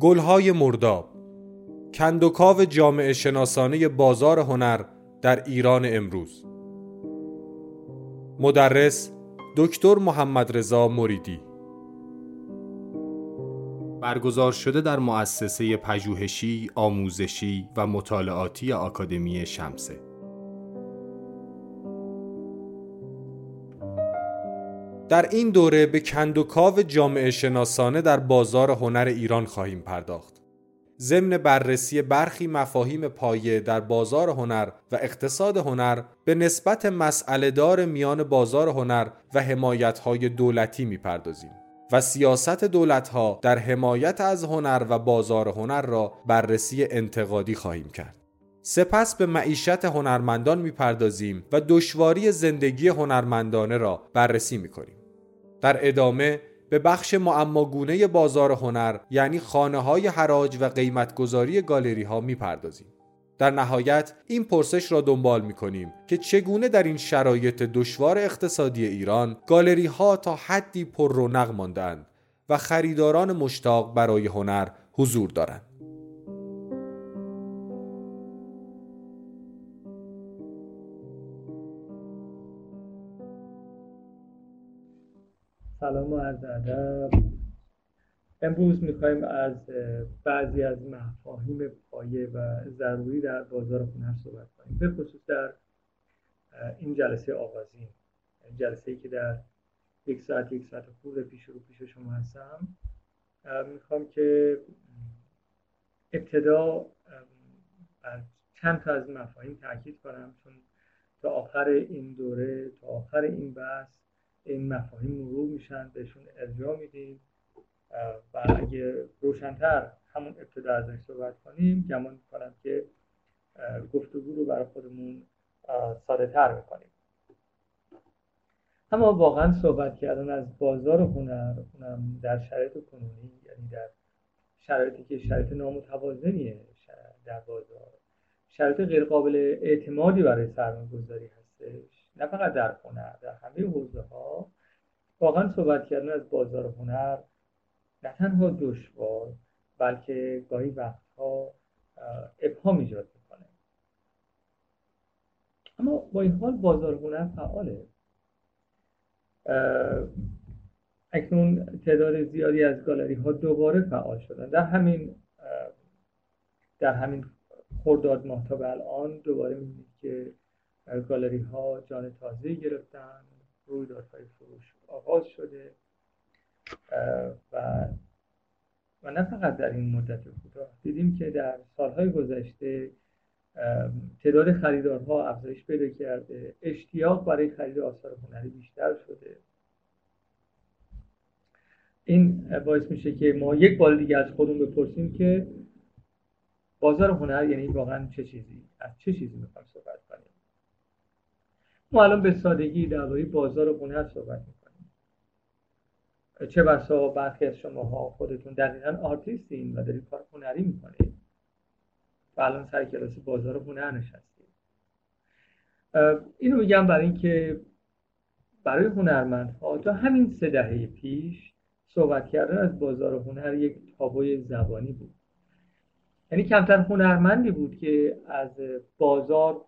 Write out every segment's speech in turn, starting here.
گلهای مرداب. کندوکاو جامعه شناسانه بازار هنر در ایران امروز. مدرس دکتر محمد رضا مریدی. برگزار شده در مؤسسه پژوهشی، آموزشی و مطالعاتی آکادمی شمسه. در این دوره به کندوکاو جامعه شناسانه در بازار هنر ایران خواهیم پرداخت. ضمن بررسی برخی مفاهیم پایه در بازار هنر و اقتصاد هنر به نسبت مسئله دار میان بازار هنر و حمایت های دولتی می‌پردازیم و سیاست دولت ها در حمایت از هنر و بازار هنر را بررسی انتقادی خواهیم کرد. سپس به معیشت هنرمندان می‌پردازیم و دشواری زندگی هنرمندانه را بررسی می‌کنیم. در ادامه به بخش معماگونه بازار هنر یعنی خانه های حراج و قیمتگذاری گالری ها می‌پردازیم. در نهایت این پرسش را دنبال می کنیم که چگونه در این شرایط دشوار اقتصادی ایران گالری ها تا حدی پر رونق ماندند و خریداران مشتاق برای هنر حضور دارند. سلام و عرض ادب. امروز می‌خوایم از بعضی از مفاهیم پایه و ضروری در بازار هنر صحبت کنیم. به خصوص در این جلسه آغازین جلسه ای که در یک ساعت یک ساعت خورده پیش رو پیش شما هستم. می‌خوام که ابتدا بر چند تا از مفاهیم تاکید کنم چون تا آخر این دوره تا آخر این بحث این مفاهیم مرور میشن بهشون ارجاع میدیم. و اگه روشنتر همون ابتدا ازش صحبت کنیم گمان می‌کنم که گفتگو رو برای خودمون ساده تر می‌کنیم اما واقعا صحبت کردن از بازار هنر اونم در شرایط کنونی یعنی در شرایطی که شرایط نامتوازنیه در بازار شرایط غیرقابل اعتمادی برای سرمایه گذاری هستش. نه فقط در هنر در همه حوزه ها واقعا صحبت کردن از بازار هنر نه تنها دشوار بلکه گاهی وقتها ابهام ایجاد می‌کنه. اما با این حال بازار هنر فعاله. اکنون تعداد زیادی از گالری ها دوباره فعال شدن. در همین در همین خرداد ماه تا به الان دوباره می‌بینید که گالری ها جان تازه گرفتن رویدادهای فروش آغاز شده و و نه فقط در این مدت کوتاه دیدیم که در سالهای گذشته تعداد خریدارها افزایش پیدا کرده. اشتیاق برای خرید آثار هنری بیشتر شده. این باعث میشه که ما یک بار دیگه از خودمون بپرسیم که بازار هنر یعنی واقعا چه چیزی؟ از چه چیزی می‌خوایم صحبت کنیم؟ ما الان به سادگی درباره بازار هنر صحبت می‌کنیم. چه بسا برخی از شماها خودتون دقیقا آرتیستین و دارید کار هنری می‌کنید. و الان سر کلاس بازار هنر نشستید. اینو میگم برای اینکه برای هنرمندها تا همین سه دهه پیش صحبت کردن از بازار هنر یک تابوی زبانی بود. یعنی کمتر هنرمندی بود که از بازار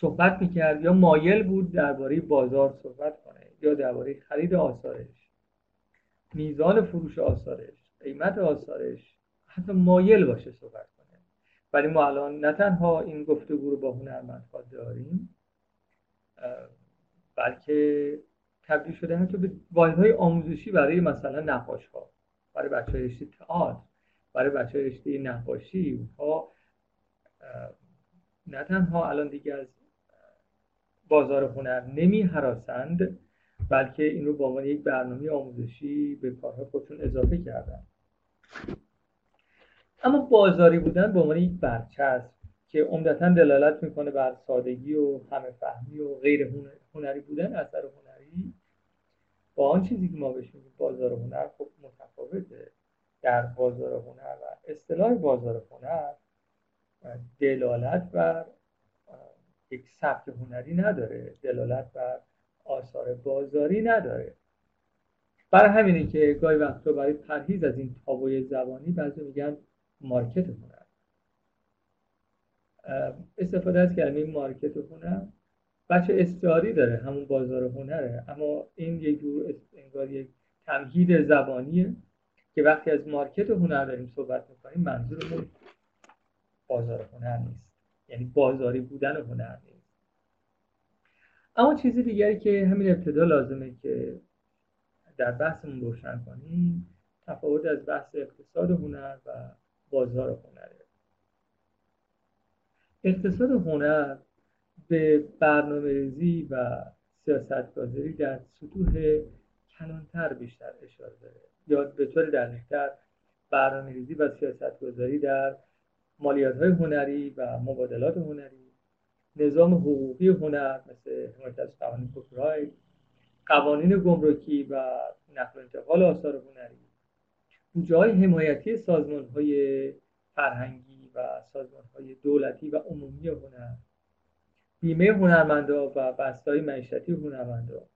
صحبت می‌کرد یا مایل بود درباره بازار صحبت کنه یا درباره خرید آثارش. میزان فروش آثارش قیمت آثارش حتی مایل باشه صحبت کنه. ولی ما الان نه تنها این گفتگو رو با هنرمندها داریم بلکه تبدیل شده حتی به واحدهای آموزشی برای مثلا نقاش ها برای بچه های رشته تئاتر برای بچه های رشته نقاشی. اونها نه تنها الان دیگه از بازار هنر نمی حراسند بلکه این رو به عنوان یک برنامه آموزشی به کارهای خودشون اضافه کردن. اما بازاری بودن به عنوان یک برچسب که عمدتا دلالت می‌کنه بر سادگی و همه فهمی و غیر هنری بودن اثر هنری. با آن چیزی که ما بهش میگیم بازار هنر خب متفاوته. در بازار هنر و اصطلاح بازار هنر دلالت بر یک سبک هنری نداره دلالت بر آثار بازاری نداره. برای همینه که گاهی وقتا برای پرهیز از این تابوی زبانی بعضی میگن مارکت هنر. استفاده از کلمه مارکت هنر بچه استعاری داره همون بازار هنره. اما این یک جور انگار یک تمهید زبانیه که وقتی از مارکت هنر داریم صحبت می‌کنیم منظورمون بازار هنر نیست. یعنی بازاری بودن هنر نیست. اما چیزی دیگری که همین ابتدا لازمه که در بحثمون روشن کنیم تفاوت از بحث اقتصاد هنر و بازار هنره. اقتصاد هنر به برنامه ریزی و سیاست گذاری در سطوح کلانتر بیشتر اشاره داره. یا به طور دقیقتر برنامه ریزی و سیاست گذاری در مالیات های هنری و مبادلات هنری نظام حقوقی هنر مثل حمایت از قوانین کپی قوانین گمرکی و نقل و انتقال آثار هنری. بودجه های حمایتی سازمان های فرهنگی و سازمان های دولتی و عمومی هنر بیمه هنرمندا و بستای معیشتی هنرمندا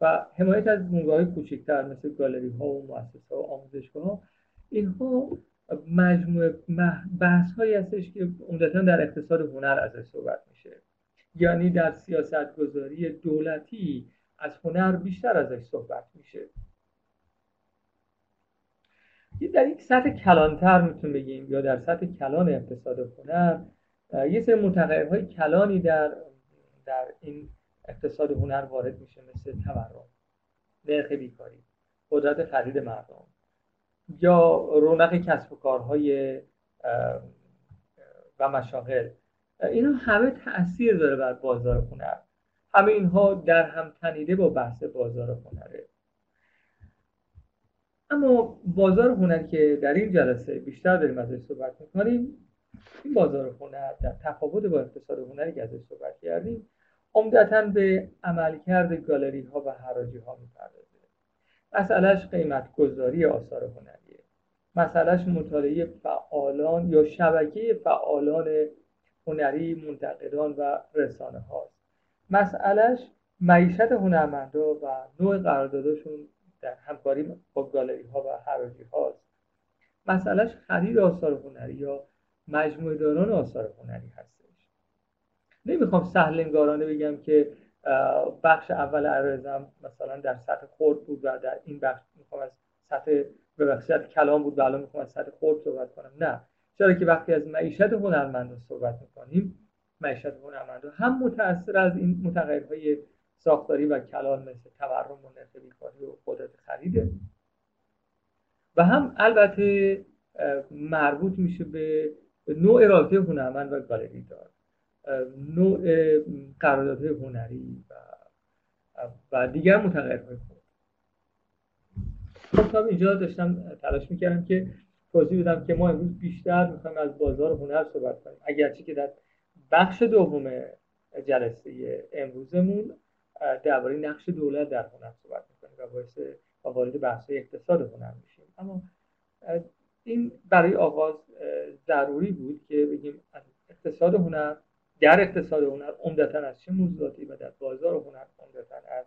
و حمایت از بونگاه های کوچکتر مثل گالری ها و مؤسسه و آموزشگاه ها اینها مجموعه بحث هایی هستش که عمدتا در اقتصاد هنر ازش صحبت میشه. یعنی در سیاست گذاری دولتی از هنر بیشتر ازش صحبت میشه. در یک سطح کلانتر می‌تونیم بگیم یا در سطح کلان اقتصاد هنر یه سری متغیرهای کلانی در در این اقتصاد هنر وارد میشه مثل تورم نرخ بیکاری قدرت خرید مردم. یا رونق کسب و کارهای و مشاغل. اینا همه تاثیر داره بر بازار هنر. همه اینها در هم تنیده با بحث بازار هنره. اما بازار هنر که در این جلسه بیشتر داریم ازش صحبت می‌کنیم این بازار هنر در تفاوت با اقتصاد هنری که ازش صحبت کردیم عمدتا به عملکرد گالری ها و حراجی ها می‌پردازه. مسئلهش قیمت گذاری آثار هنریه مسئلهش مطالعه فعالان یا شبکه فعالان هنری منتقدان و رسانه هاست مسئلهش معیشت هنرمندا و نوع قراردادشون در همکاری با گالری ها و حراجی هاست مسئلهش خرید آثار هنری یا مجموعه داران آثار هنری هستش. نمی‌خوام سهلنگارانه بگم که بخش اول عرضم مثلا در سطح خورد بود و در این بخش می‌خوام از سطح ببخشید کلام بود و الان می‌خوام از سطح خورد صحبت کنم. نه. چرا که وقتی از معیشت هنرمندان صحبت می‌کنیم معیشت هنرمندان هم متاثر از این متغیرهای ساختاری و کلان مثل تورم و نرخ بیکاری و قدرت خریده. و هم البته مربوط میشه به نوع رابطه هنرمند و گالری دار. نوع قراردادهای هنری و و دیگر متغیرهای خود. خب اینجا داشتم تلاش می‌کردم که توضیح بدم که ما امروز بیشتر می‌خوایم از بازار هنر صحبت کنیم. اگرچه که در بخش دوم جلسه امروزمون درباره نقش دولت در هنر صحبت می‌کنیم و باعث و وارد بحث اقتصاد هنر میشیم. اما این برای آغاز ضروری بود که بگیم اقتصاد هنر در اقتصاد هنر عمدتا از چه موضوعاتی و در بازار هنر عمدتا از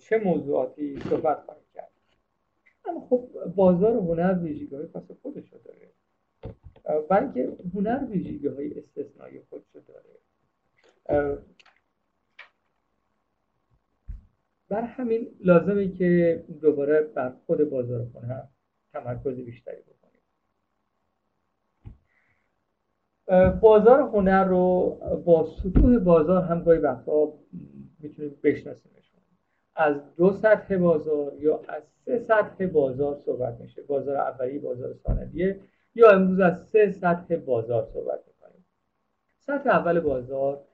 چه موضوعاتی صحبت خواهیم کرد؟ اما خب بازار هنر ویژگی های خاص خودش رو داره. اینکه هنر ویژگی های استثنایی خودش داره. بر همین لازمه که دوباره بر خود بازار هنر تمرکز بیشتری بکنیم. بازار هنر رو با سطوح بازار هم گاهی وقتا می‌تونیم بشناسیمشون. از دو سطح بازار یا از سه سطح بازار صحبت میشه. بازار اولی بازار ثانویه یا امروز از سه سطح بازار صحبت می‌کنیم. سطح اول بازار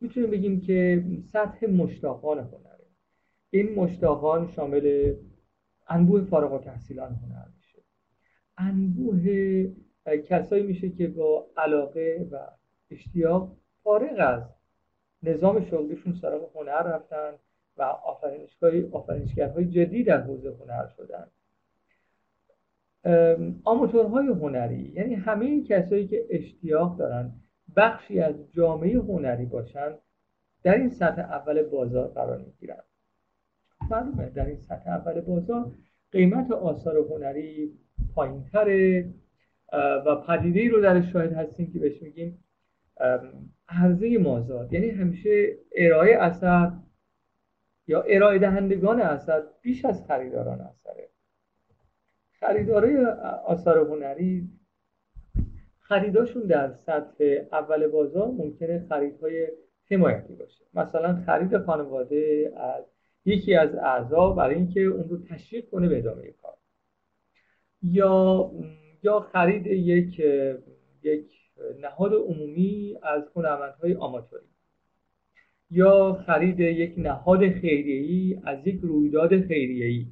می‌تونیم بگیم که سطح مشتاقان هنره. این مشتاقان شامل انبوه فارغ تحصیلان هنر انبوه کسایی میشه که با علاقه و اشتیاق فارغ از نظام شغلیشون سراغ هنر رفتن و آفرینشگرهای جدی در حوزه هنر شدن. آموتورهای هنری یعنی همه کسایی که اشتیاق دارن بخشی از جامعه هنری باشن در این سطح اول بازار قرار می‌گیرند معلومه در این سطح اول بازار قیمت آثار هنری پایینتره و پدیده رو در شاهد هستیم که بهش میگیم عرضه مازاد. یعنی همیشه ارائه اثر یا ارائه دهندگان اثر بیش از خریداران اثره. خریدارای آثار هنری خریداشون در سطح اول بازار ممکنه خریدهای حمایتی باشه. مثلا خرید خانواده از یکی از اعضا برای اینکه اون رو تشویق کنه به ادامه کار. یا یا خرید یک یک نهاد عمومی از هنرمندهای آماتوری. یا خرید یک نهاد خیریه‌ای از یک رویداد خیریه‌ای.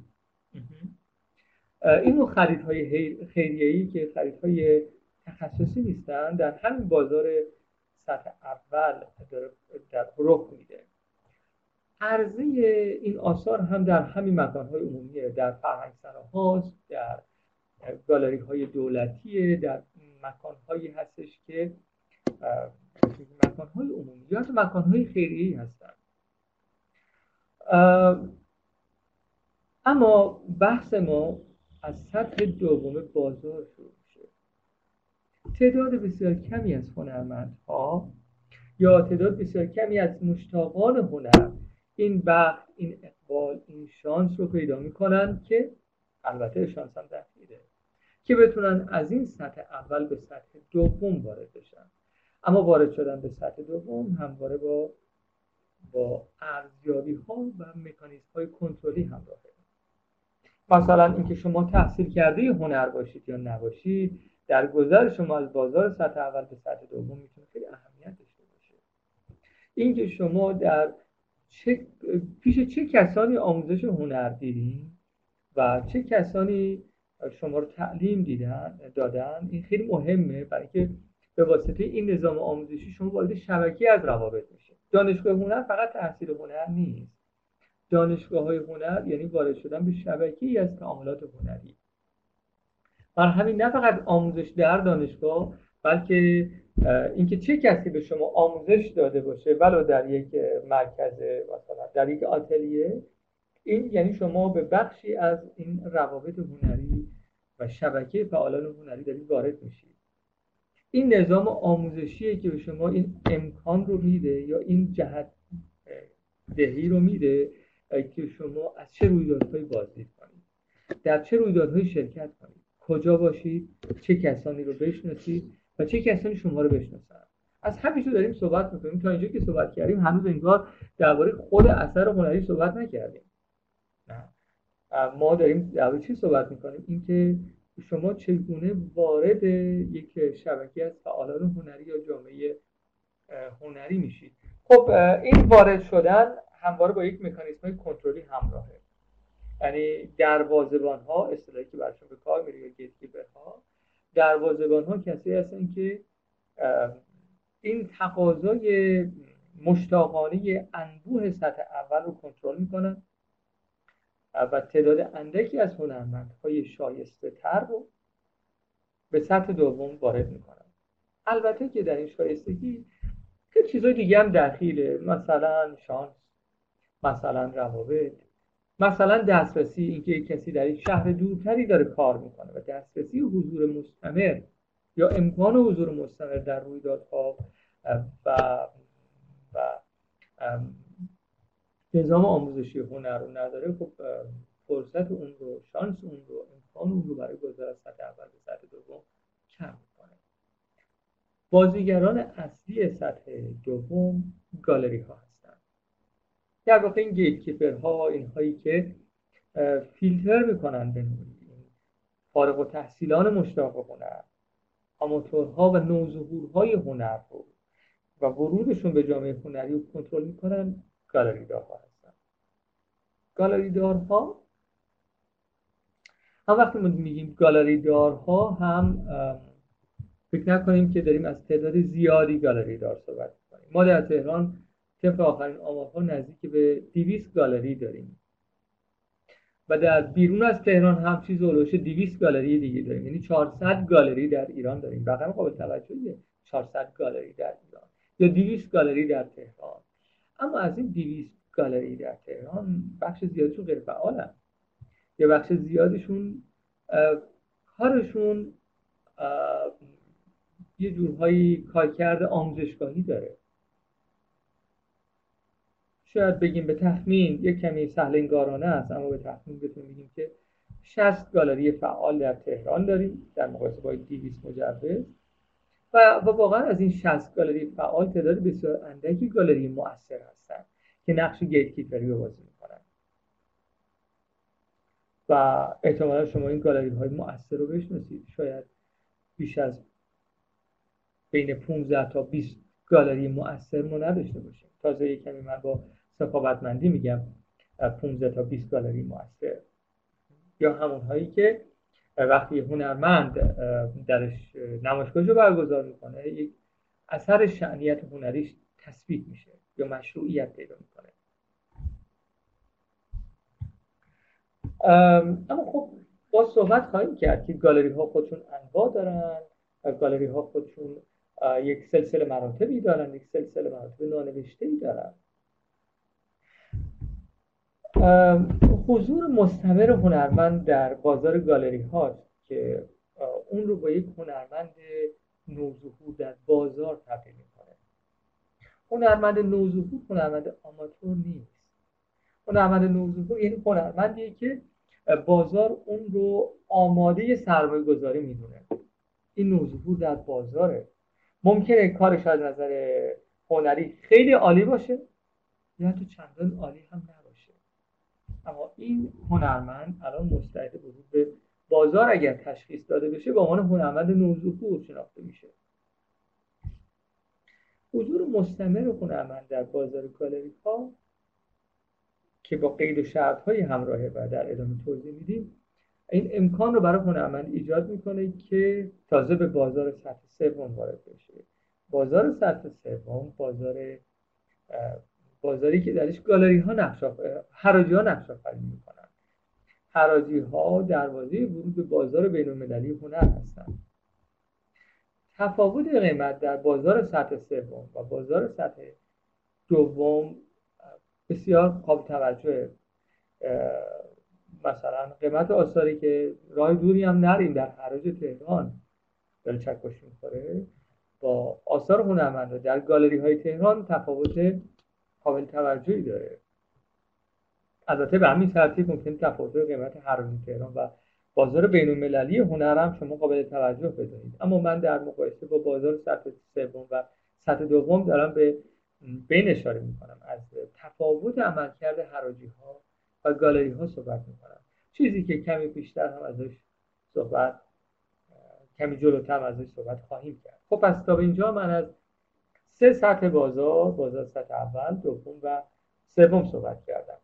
این نوع خریدهای خیریه‌ای که خریدهای تخصصی نیستن در همین بازار سطح اول در رخ میده. عرضه این آثار هم در همین مکانهای عمومیه در فرهنگ هاست در گالری های دولتیه در مکان هایی هستش که مکان های عمومی یا مکان های خیریه هستن اما بحث ما از سطح دوم بازار شروع میشه. تعداد بسیار کمی از هنرمندها یا تعداد بسیار کمی از مشتاقان هنر این بخت این اقبال این شانس رو پیدا می‌کنن که البته شانس هم دفیده که بتونن از این سطح اول به سطح دوم وارد بشن. اما وارد شدن به سطح دوم همواره با با ارزیابی ها و مکانیزم های کنترلی همراهه مثلا اینکه شما تحصیل کرده هنر باشید یا نباشید در گذر شما از بازار سطح اول به سطح دوم می‌تونه خیلی اهمیت داشته باشه. اینکه شما در چه پیش چه کسانی آموزش هنر دیدین و چه کسانی شما رو تعلیم دیدن دادن این خیلی مهمه. برای اینکه به واسطه این نظام آموزشی شما وارد شبکه از روابط میشه دانشگاه هنر فقط تحصیل هنر نیست. دانشگاه های هنر یعنی وارد شدن به شبکه ای از تعاملات هنری. بر همین نه فقط آموزش در دانشگاه بلکه اینکه چه کسی به شما آموزش داده باشه ولو در یک مرکز مثلا در یک آتلیه این یعنی شما به بخشی از این روابط هنری و شبکه فعالان هنری دارید وارد میشید این نظام آموزشیه که به شما این امکان رو میده یا این جهت دهی رو میده که شما از چه رویدادهایی بازدید کنید. در چه رویدادهایی شرکت کنید. کجا باشید چه کسانی رو بشناسید و چه کسانی شما رو بشناسن از همین داریم صحبت می‌کنیم. تا اینجا که صحبت کردیم هنوز انگار درباره خود اثر هنری صحبت نکردیم. ما داریم در چی صحبت می‌کنیم؟ اینکه شما چگونه وارد یک شبکه از فعالان هنری یا جامعه هنری میشید؟ خب این وارد شدن همواره با یک مکانیزم کنترلی همراهه. یعنی دروازبان ها اصطلاحی که برشون به کار میره یا ها دروازبان ها کسی هستن که این تقاضای مشتاقانه انبوه سطح اول رو کنترل می‌کنن. و تعداد اندکی از هنرمندهای شایسته تر رو به سطح دوم وارد می‌کنن البته که در این شایستگی خیلی چیزای دیگه هم دخیله. مثلا شانس مثلا روابط مثلا دسترسی اینکه کسی در یک شهر دورتری داره کار می‌کنه و دسترسی حضور مستمر یا امکان حضور مستمر در رویدادها و و نظام آموزشی هنر رو نداره خب فرصت اون رو شانس اون رو امکان اون رو برای گذار از سطح اول به سطح دوم کم می‌کنه بازیگران اصلی سطح دوم گالری ها هستن. در واقع این گیت ها اینهایی که فیلتر می‌کنن به فارغ و تحصیلان مشتاق هنر آماتورها و نوظهورهای هنر رو و ورودشون به جامعه هنری رو کنترل می‌کنن. گالری دارها هستن. گالری دارها هم وقتی ما میگیم گالری دارها هم فکر نکنیم که داریم از تعداد زیادی گالری دار صحبت کنیم ما در تهران طبق آخرین آمارها نزدیک به 200 گالری داریم. و در بیرون از تهران هم چیز اولوش 200 گالری دیگه داریم. یعنی 400 گالری در ایران داریم. رقم قابل توجهیه 400 گالری در ایران یا 200 گالری در تهران. اما از این 200 گالری در تهران بخش زیادشون غیر فعالن. یه بخش زیادشون کارشون یه جورهایی کارکرد آموزشگاهی داره. شاید بگیم به تخمین یک کمی سهل انگارانه است اما به تخمین بتونیم بگیم که 60 گالری فعال در تهران داریم در مقایسه با 200 مجوز. و, واقعا از این 60 گالری فعال تعداد بسیار اندکی گالری مؤثر هستند که نقش گیت کیپری رو بازی می‌کنن و احتمالا شما این گالری های مؤثر رو بشناسید. شاید بیش از بین 15 تا 20 گالری مؤثر ما نداشته باشیم. تازه یک کمی من با سخاوتمندی میگم 15 تا 20 گالری مؤثر. یا همون هایی که وقتی هنرمند درش نمایشگاهش رو برگزار می‌کنه یک اثر شعنیت هنریش تثبیت میشه یا مشروعیت پیدا می‌کنه. اما خب با صحبت خواهیم کرد که گالری ها خودشون انواع دارن و گالری ها خودشون یک سلسله مراتبی دارن یک سلسله مراتب نانوشته ای دارن. حضور مستمر هنرمند در بازار گالری هاست که اون رو با یک هنرمند نوظهور در بازار تبدیل می‌کنه. هنرمند نوظهور هنرمند آماتور نیست. هنرمند نوظهور یعنی هنرمندیه که بازار اون رو آماده سرمایه گذاری می‌دونه. این نوظهور در بازاره. ممکنه کارش از نظر هنری خیلی عالی باشه یا تو چندان عالی هم نباشه. اما این هنرمند الان مستعد ورود به بازار اگر تشخیص داده بشه به عنوان هنرمند نوظهور شناخته میشه. حضور مستمر هنرمند در بازار گالری ها که با قید و شرط های همراهه و در ادامه توضیح میدیم این امکان رو برای هنرمند ایجاد می‌کنه که تازه به بازار سطح سوم وارد بشه. بازار سطح سوم بازار بازاری که درش گالری ها نقش حراجی ها نقش آفرینی می‌کنن حراجی ها دروازه ورود به بازار بین المللی هنر هستند تفاوت قیمت در بازار سطح سوم و بازار سطح دوم بسیار قابل توجه مثلا قیمت آثاری که راه دوری هم نریم در حراج تهران داره چکش می‌خوره. با آثار هنرمنده در گالری های تهران تفاوت قابل توجهی داره. البته به همین ترتیب ممکن تفاوت قیمت حراج تهران و بازار بین المللی هنر هم شما قابل توجه بدونید اما من در مقایسه با بازار سطح سوم و سطح دوم دارم به بین اشاره می‌کنم. از تفاوت عملکرد حراجی ها و گالری ها صحبت می‌کنم. چیزی که کمی بیشتر هم ازش صحبت کمی جلوتر هم ازش صحبت خواهیم کرد. خب پس تا به اینجا من از سه سطح بازار بازار سطح اول دوم و سوم صحبت کردم.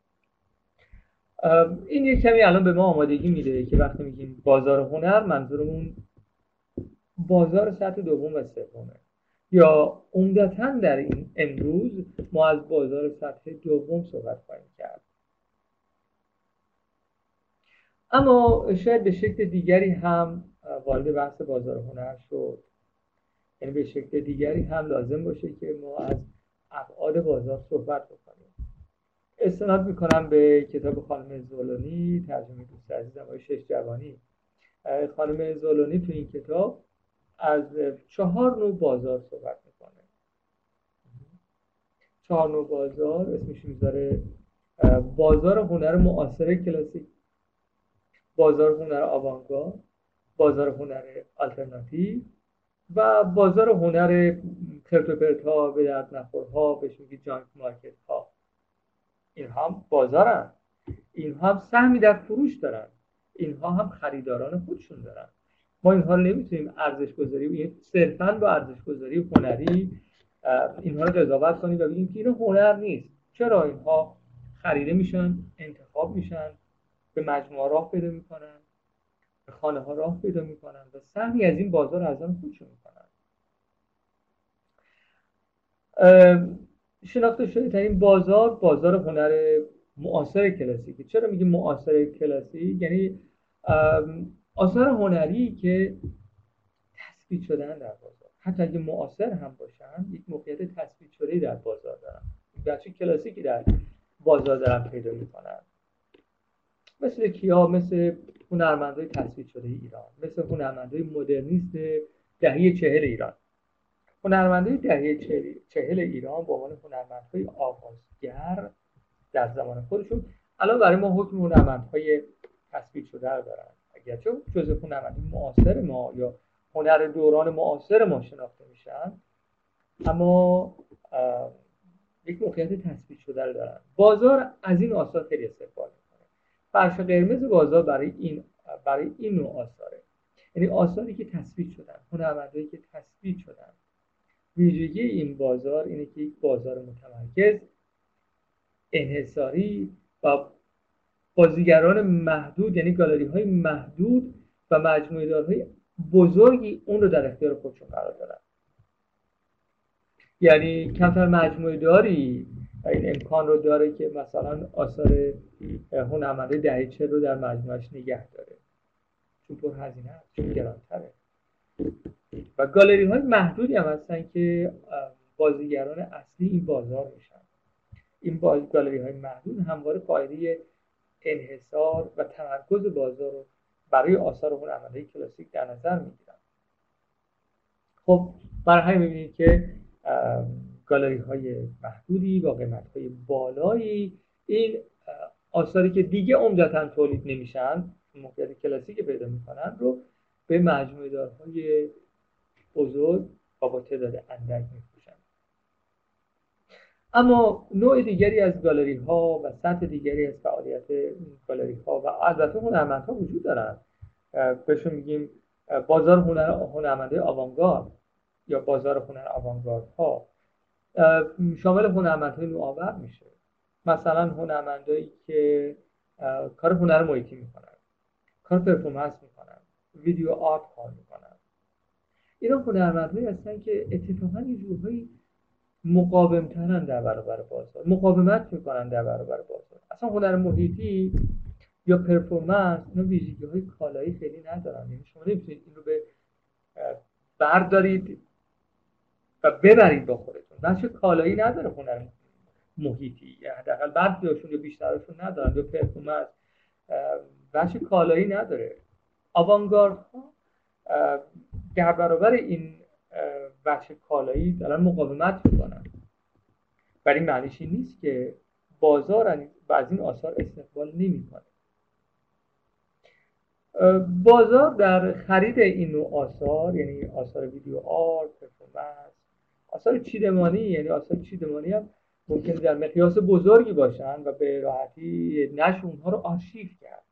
این یک کمی الان به ما آمادگی میده که وقتی میگیم بازار هنر منظورمون بازار سطح دوم و سومه. یا عمدتا در این امروز ما از بازار سطح دوم صحبت خواهیم کرد. اما شاید به شکل دیگری هم وارد بحث بازار هنر شد. یعنی به شکل دیگری هم لازم باشه که ما از ابعاد بازار صحبت بکنیم. استناد می‌کنم به کتاب خانم زولونی ترجمه دوست عزیزم آقای شش جوانی. خانم زولونی تو این کتاب از چهار نوع بازار صحبت می‌کنه. چهار نوع بازار اسمش می‌ذاره بازار هنر معاصر کلاسیک بازار هنر آوانگارد بازار هنر آلترناتیو و بازار هنر پرت ها به درد ها بهش میگی جانک مارکت ها. این هم بازارن. این هم سهمی در فروش دارن. اینها هم خریداران خودشون دارن. ما اینها رو نمی‌تونیم ارزش گذاری صرفا با ارزش گذاری هنری اینها رو قضاوت کنیم. و بگیم که این هنر نیست. چرا اینها خریده میشن انتخاب میشن به مجموعه راه پیدا می‌کنن؟ خانه ها راه پیدا می‌کنن و سهمی از این بازار از آن خودشون می‌کنن. شناخته شده این بازار بازار هنر معاصر کلاسیکه. چرا میگیم معاصر کلاسیک؟ یعنی آثار هنری که تثبیت شدن در بازار. حتی اگه معاصر هم باشن یک موقعیت تثبیت شده در بازار دارن. بچه کلاسیکی در بازار دارن پیدا می‌کنن. مثل کیا؟ مثل هنرمندای تصویر شده ایران مثل هنرمندای مدرنیست دهه چهل ایران. هنرمندای دهه چهل ایران با عنوان هنرمندهای آغازگر در زمان خودشون الان برای ما حکم هنرمندهای تصویر شده رو دارن. اگرچه جزء هنرمندی معاصر ما یا هنر دوران معاصر ما شناخته میشن اما یک موقعیت تصویر شده رو دارن. بازار از این آثار خیلی استفاده فرش قرمز بازار برای این برای این نوع آثاره. یعنی آثاری که تصویر شدن هنرمندایی که تصویر شدن. ویژگی این بازار اینه که یک بازار متمرکز انحصاری و بازیگران محدود یعنی گالری های محدود و مجموعه دارهای بزرگی اون رو در اختیار خودشون قرار دارن یعنی کمتر مجموعه داری این امکان رو داره که مثلا آثار هنرمنده دهه چه رو در مجموعش نگه داره. چون پر هزینه هست چون گرانتره. و گالری های محدودی هم هستن که بازیگران اصلی این بازار میشن. این باز گالری های محدود همواره قاعده انحصار و تمرکز بازار رو برای آثار هنرمندهای کلاسیک در نظر می‌گیرن. خب برای همین می‌بینید که گالری های محدودی با قیمت های بالایی این آثاری که دیگه عمدتا تولید نمیشن موقعیت کلاسیک پیدا می‌کنن رو به مجموعه دارهای بزرگ و با تعداد اندک میفروشن. اما نوع دیگری از گالری ها و سطح دیگری از فعالیت گالری ها و البته ها وجود دارن. بهشون میگیم بازار هنر هنرمنده آوانگارد یا بازار هنر آوانگارد ها شامل هنرمندهای نوآور میشه. مثلا هنرمندایی که کار هنر محیطی می‌کنن کار performance می‌کنن video art کار می‌کنن. اینا هنرمندهایی هستن که اتفاقا یه جورهایی مقاومترن در برابر بازار. مقاومت می‌کنن در برابر بازار. اصلا هنر محیطی یا performance اینا ویژگی های کالایی خیلی ندارن. یعنی شما نمی‌تونید اینو بردارید و ببرید با خودتون. وجه کالایی نداره هنر محیطی. حداقل بعضیاشون یا بیشترشون ندارن. یا پرفورمنس بچه کالایی نداره. آوانگارد ها در برابر این بچه کالایی دارن مقاومت می‌کنن. ولی معنیش این نیست که بازار از این آثار استقبال نمی‌کنه. بازار در خرید این نوع آثار یعنی آثار ویدیو آرت پرفورمنس آثار چیدمانی یعنی آثار چیدمانی هم ممکن در مقیاس بزرگی باشن و به راحتی نشر اونها رو آرشیو کرد.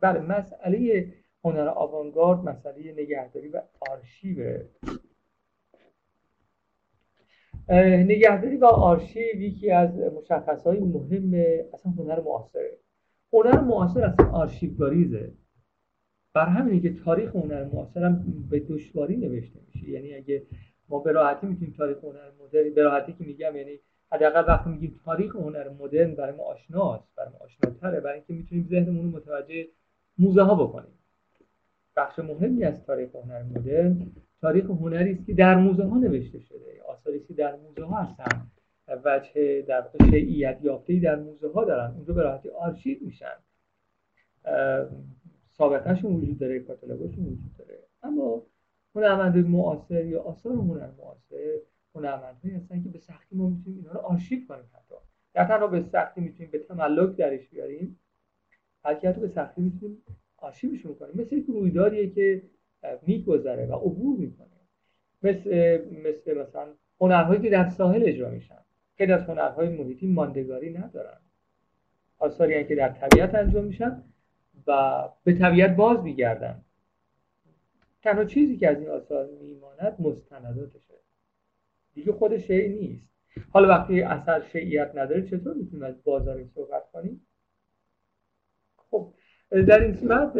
بله مسئله هنر آوانگارد مسئله نگهداری و آرشیو نگهداری و آرشیو یکی از مشخص های مهم اصلا هنر معاصره. هنر معاصر اصلا آرشیو گاریزه بر همینه که تاریخ هنر معاصر هم به دشواری نوشته میشه. یعنی اگه ما به راحتی می‌تونیم تاریخ هنر مدرن به راحتی که میگم یعنی حداقل وقتی میگیم تاریخ هنر مدرن برای ما آشناست برای ما آشناتره برای اینکه می‌تونیم ذهنمون رو متوجه موزه ها بکنیم. بخش مهمی از تاریخ هنر مدرن تاریخ هنری است که در موزه ها نوشته شده. آثاری که در موزه ها هستن. وجه در شیعیت یافته در موزه ها دارن. اونجا به راحتی آرشیو میشن. سابقهشون وجود داره کاتالوگشون وجود داره. اما هنرمند معاصر یا آثار هنر معاصر هنرمندهایی هستن که به سختی ما می‌تونیم اینا رو آرشیو کنیم حتی. نه تنها به سختی می‌تونیم به تملک درش بیاریم بلکه حتی به سختی می‌تونیم آرشیوشون کنیم. مثل یک رویدادیه که میگذره و عبور می‌کنه. مثل مثل مثلا هنرهایی که در ساحل اجرا میشن. خیلی از هنرهای محیطی ماندگاری ندارن. آثاری که در طبیعت انجام میشن و به طبیعت باز میگردن. تنها چیزی که از این آثار میماند مستنداتشه. دیگه خود شیع نیست. حالا وقتی اثر شیعیت نداره چطور می‌تونیم از بازار صحبت کنیم؟ خب در این صورت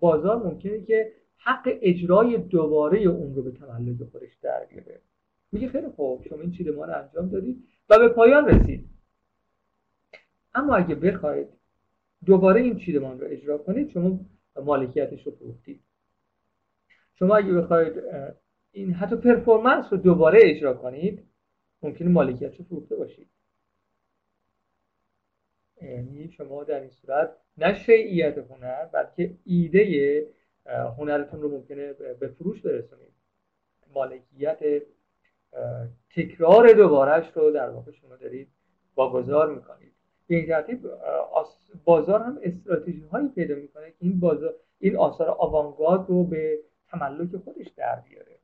بازار ممکنه که حق اجرای دوباره اون رو به تملک خودش در بیاره میگه خیلی خوب شما این چیدمان رو انجام دادید و به پایان رسید. اما اگه بخواید دوباره این چیدمان رو اجرا کنید شما مالکیتش رو فروختید. شما اگه بخواید این حتی پرفورمنس رو دوباره اجرا کنید ممکنه مالکیتش رو فروخته باشید. یعنی شما در این صورت نه شیعیت هنر بلکه ایده هنرتون رو ممکنه به فروش برسونید. مالکیت تکرار دوبارهش رو در واقع شما دارید واگذار می‌کنید. به این ترتیب بازار هم استراتژی هایی پیدا می‌کنه که این بازار این آثار آوانگارد رو به تملک خودش در بیاره.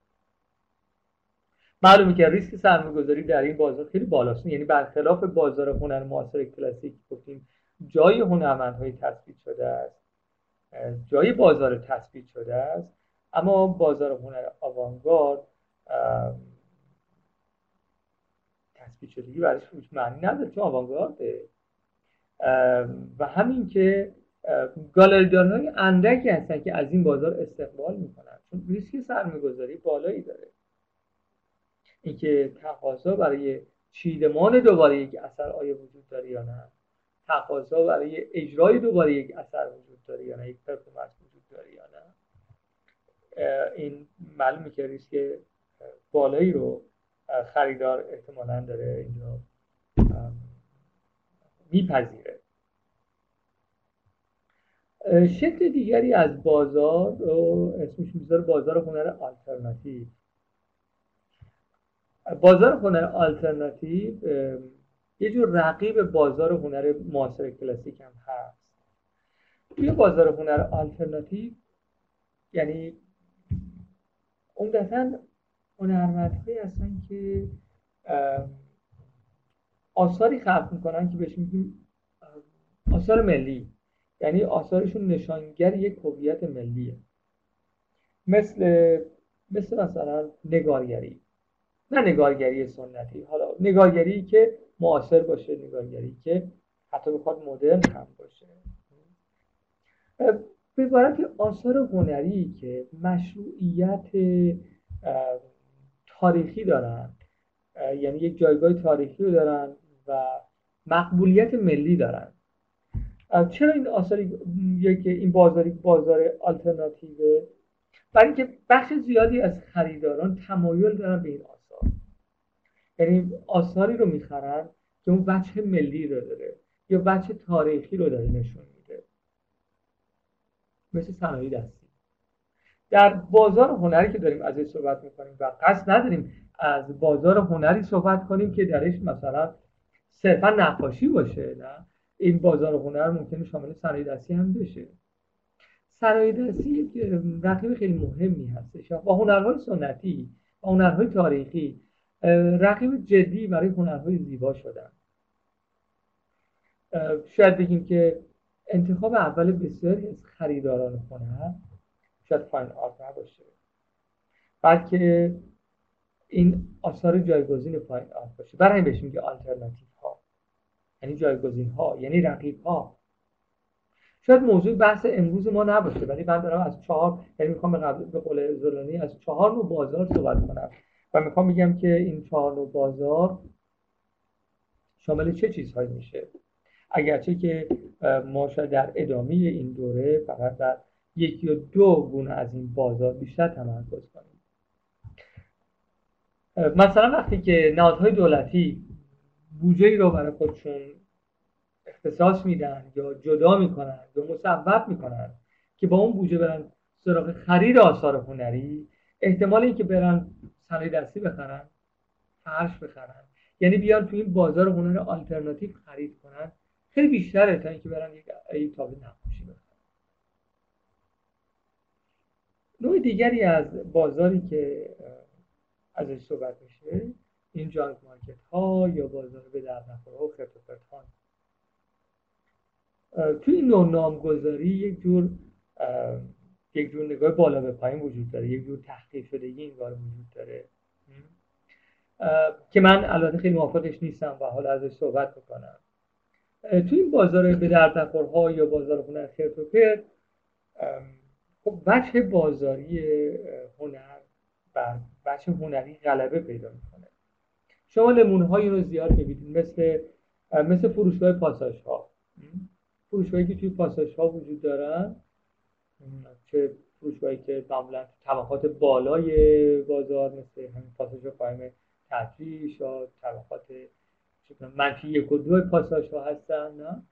معلومه که ریسک سرمایه‌گذاری در این بازار خیلی بالاست. یعنی برخلاف بازار هنر معاصر کلاسیک گفتیم جای هنرمندهای تثبیت شده است. جای بازار تثبیت شده است. اما بازار هنر آوانگارد تثبیت شدگی برایش هیچ معنی نداره چون آوانگارده. و همین که گالریدارهای اندکی هستن که از این بازار استقبال می‌کنن. چون ریسک سرمایه‌گذاری بالایی داره. اینکه تقاضا برای چیدمان دوباره یک اثر آیا وجود داره یا نه تقاضا برای اجرای دوباره یک اثر وجود داره یا نه یک پرفورمنس وجود داره یا نه این معلومه که ریسک بالایی رو خریدار احتمالا داره اینجا میپذیره. شکل دیگری از بازار رو اسمش می‌ذاره بازار هنر آلترناتیو. بازار هنر آلترناتیو یه جور رقیب بازار هنر معاصر کلاسیک هم هست. توی بازار هنر آلترناتیو یعنی عمدتا هنرمندهایی هستن که آثاری خلق می‌کنن که بهش میگیم آثار ملی. یعنی آثارشون نشانگر یک هویت ملیه. مثل مثل مثلا نگارگری. نه نگارگری سنتی. حالا نگارگری که معاصر باشه نگارگری که حتی بخواد مدرن هم باشه. به عبارت آثار هنری که مشروعیت تاریخی دارن یعنی یک جایگاه تاریخی رو دارن و مقبولیت ملی دارن. چرا این آثاری که این بازاری بازار آلترناتیوه؟ برای اینکه بخش زیادی از خریداران تمایل دارن به این آثار. یعنی آثاری رو می‌خرن که اون بچه ملی رو داره یا بچه تاریخی رو داره نشون میده. مثل صنایع دستی. در بازار هنری که داریم ازش صحبت می‌کنیم و قصد نداریم از بازار هنری صحبت کنیم که درش مثلا صرفا نقاشی باشه نه؟ این بازار هنر ممکنه شامل صنایع دستی هم بشه. صنایع دستی رقیب خیلی مهمی هستش. با هنرهای سنتی و هنرهای تاریخی رقیب جدی برای هنرهای زیبا شدن. شاید بگیم که انتخاب اول بسیاری از خریداران هنر شاید فاین آرت نباشه. بلکه این آثار جایگزین فاین آرت باشه. برای بهش میگه آلترناتیو یعنی جایگزین ها یعنی رقیب ها شاید موضوع بحث امروز ما نباشه ولی من دارم از چهار یعنی می‌خوام به, قبل به قول زولانی از چهار نوع بازار صحبت کنم. و می‌خوام میگم که این چهار نوع بازار شامل چه چیزهایی میشه؟ اگرچه که ما شاید در ادامه این دوره فقط در یکی یا دو گونه از این بازار بیشتر تمرکز کنیم. مثلا وقتی که نهادهای دولتی بودجه ای رو برای خودشون اختصاص میدن یا جدا می‌کنن یا مصوب می‌کنن که با اون بودجه برن سراغ خرید آثار هنری احتمال اینکه برن صنایع دستی بخرن فرش بخرن. یعنی بیان تو این بازار هنر آلترناتیو خرید کنن. خیلی بیشتره تا اینکه برن یک تابلو نقاشی بخرن. نوع دیگری از بازاری که ازش صحبت میشه این جانک مارکت ها یا بازار به در ها و خرت ها توی این نوع نامگذاری یک جور یک جور نگاه بالا به پایین وجود داره. یک جور تحقیق شدگی این کار وجود داره. که من البته خیلی موافقش نیستم و حالا ازش صحبت می‌کنم. توی این بازار به در ها یا بازار هنر خرت و خب وجه بازاری هنر و وجه هنری غلبه پیدا می‌کنه. شما نمونه های رو زیاد می‌بینید مثل مثل فروشگاه پاساژ ها فروشگاهی که توی پاساژ ها وجود دارن چه فروشگاهی که معمولا طبقات بالای بازار مثل همین پاساژ قائم تدریش یا طبقات منفی یک و دو پاساژ ها هستن نه؟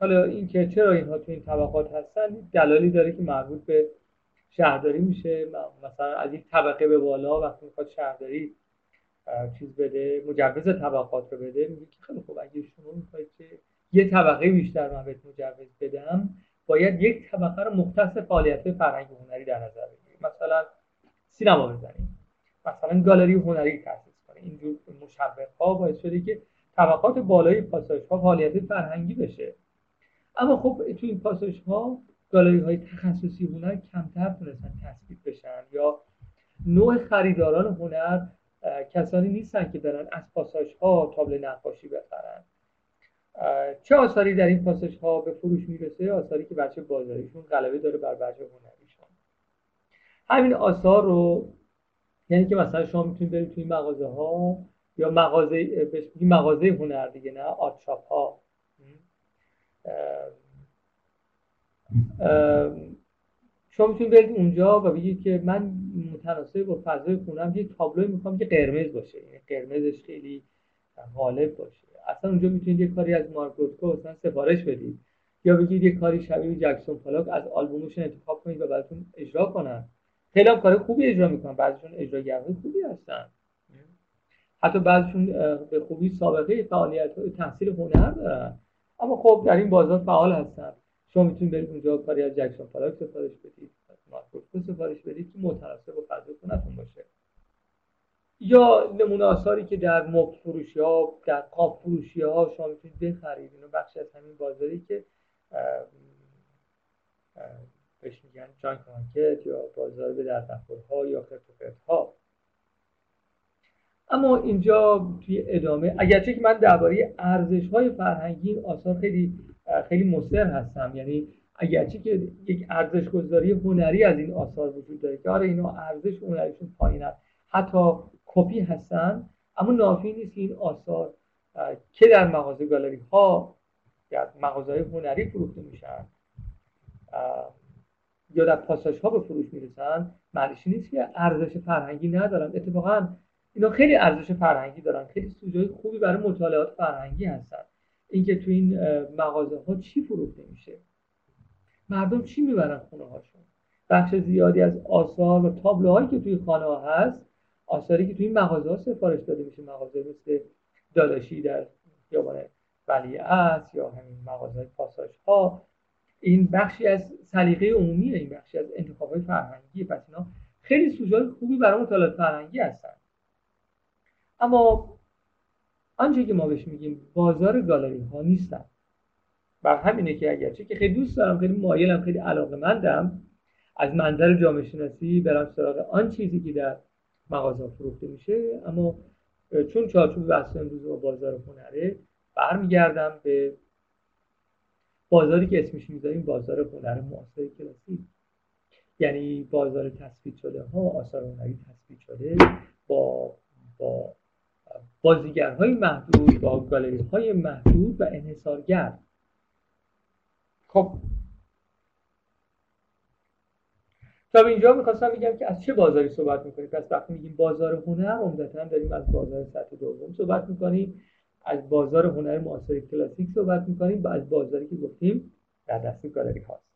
حالا اینکه چرا اینها تو این طبقات هستن دلالی داره که مربوط به شهرداری میشه. مثلا از یک طبقه به بالا وقتی می‌خواد شهرداری چیز بده مجوز طبقات رو بده. میگه که خیلی خوب اگه شما می‌خواید که یه طبقه بیشتر من بهت مجوز بدم باید یک طبقه رو مختص فعالیت فرهنگی هنری در نظر بگیریم مثلا سینما بزنیم مثلا گالری هنری تاسیس کنیم اینجور مشوق ها باعث شده که طبقات بالای پاساژ ها فعالیت فرهنگی بشه. اما خب تو این پاساژ ها گالری های تخصصی هنر کمتر تونستن تثبیت بشن یا نوع خریداران هنر کسانی نیستن که برن از پاساژ ها تابل نقاشی بخرن. چه آثاری در این پاساژ ها به فروش می‌رسه؟ آثاری که بچه بازاریشون غلبه داره بر بچه هنریشون. همین آثار رو یعنی که مثلا شما می‌تونید برید توی مغازه ها یا مغازه مغازه هنر دیگه نه آرت ها. شما می‌تونید برید اونجا و بگید که من متناسب با فضای خونم یک تابلو می‌خوام که قرمز باشه. یعنی قرمزش خیلی غالب باشه. اصلا اونجا می‌تونید یه کاری از مارکوتکو اصلا سفارش بدید. یا بگید یه کاری شبیه جکسون پالاک از آلبومشون انتخاب کنید و براتون اجرا کنن. خیلی هم کار خوبی اجرا می‌کنن. بعضیشون اجراگرهای خوبی هستن. حتی بعضیشون به خوبی سابقه فعالیت تحصیل هنر دارن. اما خب در این بازار فعال هستن. شما می‌تونید برید اونجا کاری از جکسون پالاک سفارش بدید مارکوتکو سفارش بدید که متناسب با خونتون باشه. یا نمونه آثاری که در مبل فروشی ها در قاب فروشی ها شما می‌تونید بخرید. اینو بخش از همین بازاری که بهش میگن جانک مارکت یا بازار به در ها یا خرت ها اما اینجا توی ادامه اگرچه که من درباره ارزش های فرهنگی آثار خیلی خیلی مصر هستم. یعنی اگرچه که یک ارزش گذاری هنری از این آثار وجود داره که آره اینا ارزش هنریشون پایین هست حتی کپی هستن اما نافی نیست که این آثار که در مغازه گالری ها یا مغازه های هنری فروخته میشن یا در پاساژ ها به فروش می‌رسن معنیش نیست که ارزش فرهنگی ندارن. اتفاقا اینا خیلی ارزش فرهنگی دارن خیلی سوژه خوبی برای مطالعات فرهنگی هستن. اینکه تو این مغازه ها چی فروخته میشه. مردم چی می‌برن خونه هاشون بخش زیادی از آثار و تابلوهایی که توی خانه ها هست آثاری که توی این مغازه ها سفارش داده میشه. مغازه مثل داداشی در خیابان است یا همین مغازه پاساژ ها این بخشی از سلیقه عمومیه این بخشی از انتخاب های فرهنگی. پس اینا خیلی سوژه خوبی برای مطالعات فرهنگی هستن. اما آنچه که ما بهش میگیم بازار گالری ها نیستن. بر همینه که اگرچه که خیلی دوست دارم خیلی مایلم خیلی علاقه مندم از منظر جامعه شناسی برم سراغ آن چیزی که در مغازه فروخته میشه. اما چون چارچوب بحث امروز با بازار هنره برمیگردم به بازاری که اسمش می‌ذاریم بازار هنر معاصر کلاسیک یعنی بازار تثبیت شده ها آثار هنری تثبیت شده با با بازیگرهای محدود با گالری های محدود و انحصارگر. خب. تا به اینجا می‌خواستم بگم که از چه بازاری صحبت می‌کنیم؟ پس وقتی میگیم بازار هنر عمدتا داریم از بازار سطح دوم صحبت می‌کنیم. از بازار هنر معاصر کلاسیک صحبت می‌کنیم و از بازاری که گفتیم در دست گالری هاست.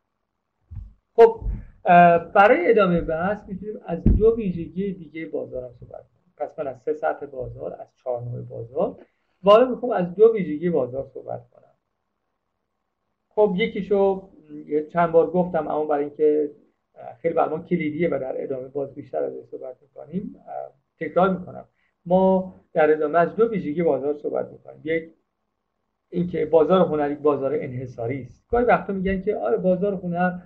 خب برای ادامه بحث می‌تونیم از دو ویژگی دیگه بازار هم صحبت پس من از سه سطح بازار از چهار نوع بازار والا می‌خوام از دو ویژگی بازار صحبت کنم. خب یکیشو چند بار گفتم اما برای اینکه خیلی برای کلیدیه و در ادامه باز بیشتر از صحبت می‌کنیم تکرار می‌کنم. ما در ادامه از دو ویژگی بازار صحبت می‌کنیم. یک اینکه بازار هنری بازار انحصاری است. گاهی وقتا میگن که آره بازار هنر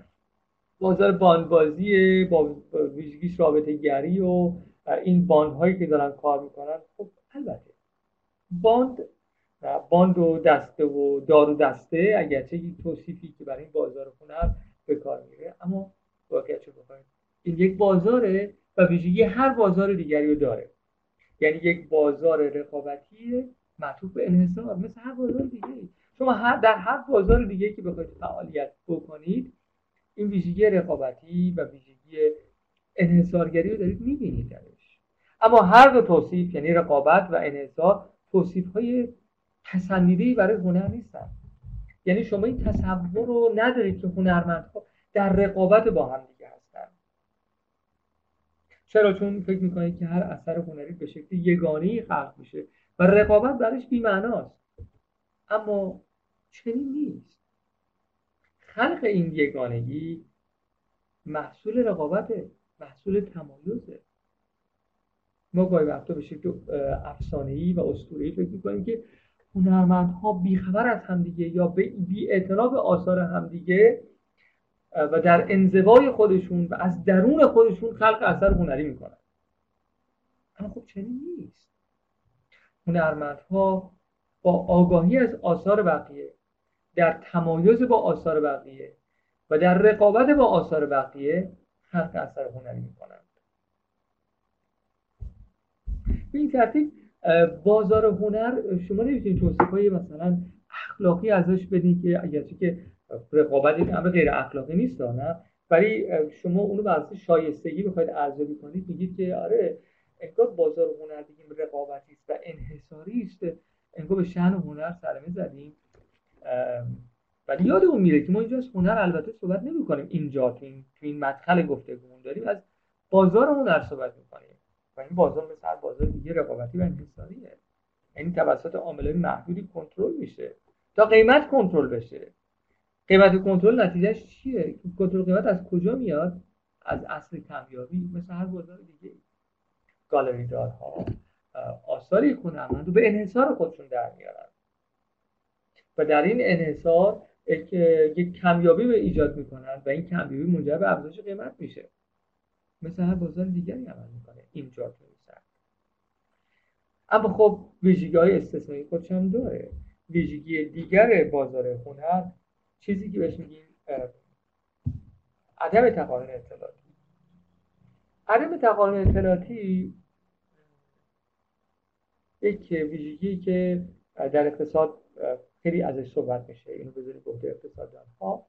بازار باندبازیه با ویژگیش رابطه گری و این باند هایی که دارن کار می‌کنن خب البته باند باند و دسته و دارو دسته اگرچه یک توصیفی که برای این بازار هنر به کار میره. اما واقعیت بکنید این یک بازاره و ویژگی هر بازار دیگری رو داره. یعنی یک بازار رقابتی معطوف به انحصار مثل هر بازار دیگه شما هر در هر بازار دیگه که بخواید فعالیت بکنید این ویژگی رقابتی و ویژگی انحصارگری رو دارید می‌بینید. اما هر دو توصیف یعنی رقابت و انحصار توصیف های پسندیده برای هنر نیستن. یعنی شما این تصور رو ندارید که هنرمندها در رقابت با هم دیگه هستن. چرا؟ چون فکر می‌کنید که هر اثر هنری به شکل یگانه خلق میشه و رقابت برش بیمعناست. اما چنین نیست. خلق این یگانگی محصول رقابت محصول تمایزه. ما گاهی وقتا به شکل افسانه‌ای و اسطوره‌ای فکر می‌کنیم که هنرمندها بیخبر از همدیگه یا بی اعتنا به آثار همدیگه و در انزوای خودشون و از درون خودشون خلق اثر هنری می‌کنن. اما خب چنین نیست. هنرمندها با آگاهی از آثار بقیه در تمایز با آثار بقیه و در رقابت با آثار بقیه خلق اثر هنری می‌کنند به این ترتیب بازار هنر شما نمی‌تونید توصیف های مثلا اخلاقی ازش بدین که اگرچه که رقابت این امر غیر اخلاقی نیست نه؟ ولی شما اونو به شایستگی بخواید ارزیابی کنید میگید که آره انگار بازار هنر بگیم رقابتی است و انحصاری است. انگار به شأن هنر سرمه زدیم ولی یادمون میره که ما اینجا از هنر البته صحبت نمی کنیم اینجا تو این, تو این مدخل گفتگومون داریم از بازار هنر صحبت می‌کنیم. و این بازار مثل هر بازار دیگه رقابتی و انحصاریه. یعنی توسط عاملای محدودی کنترل میشه. تا قیمت کنترل بشه. قیمت کنترل نتیجهش چیه؟ کنترل قیمت از کجا میاد؟ از اصل کمیابی. مثل هر بازار دیگه گالری دارها آثاری هنرمند رو به انحصار خودشون در میارن. و در این انحصار یک کمیابی به ایجاد می‌کنن و این کمیابی منجر به افزایش قیمت میشه. مثل هر بازار دیگری عمل می‌کنه. اینجا تو اما خب ویژگی های استثنایی خودش هم داره. ویژگی دیگر بازار هنر چیزی که بهش میگیم عدم تقارن اطلاعاتی. عدم تقارن اطلاعاتی یک ویژگی که در اقتصاد خیلی ازش صحبت میشه. اینو بذاریم گفته اقتصاددان ها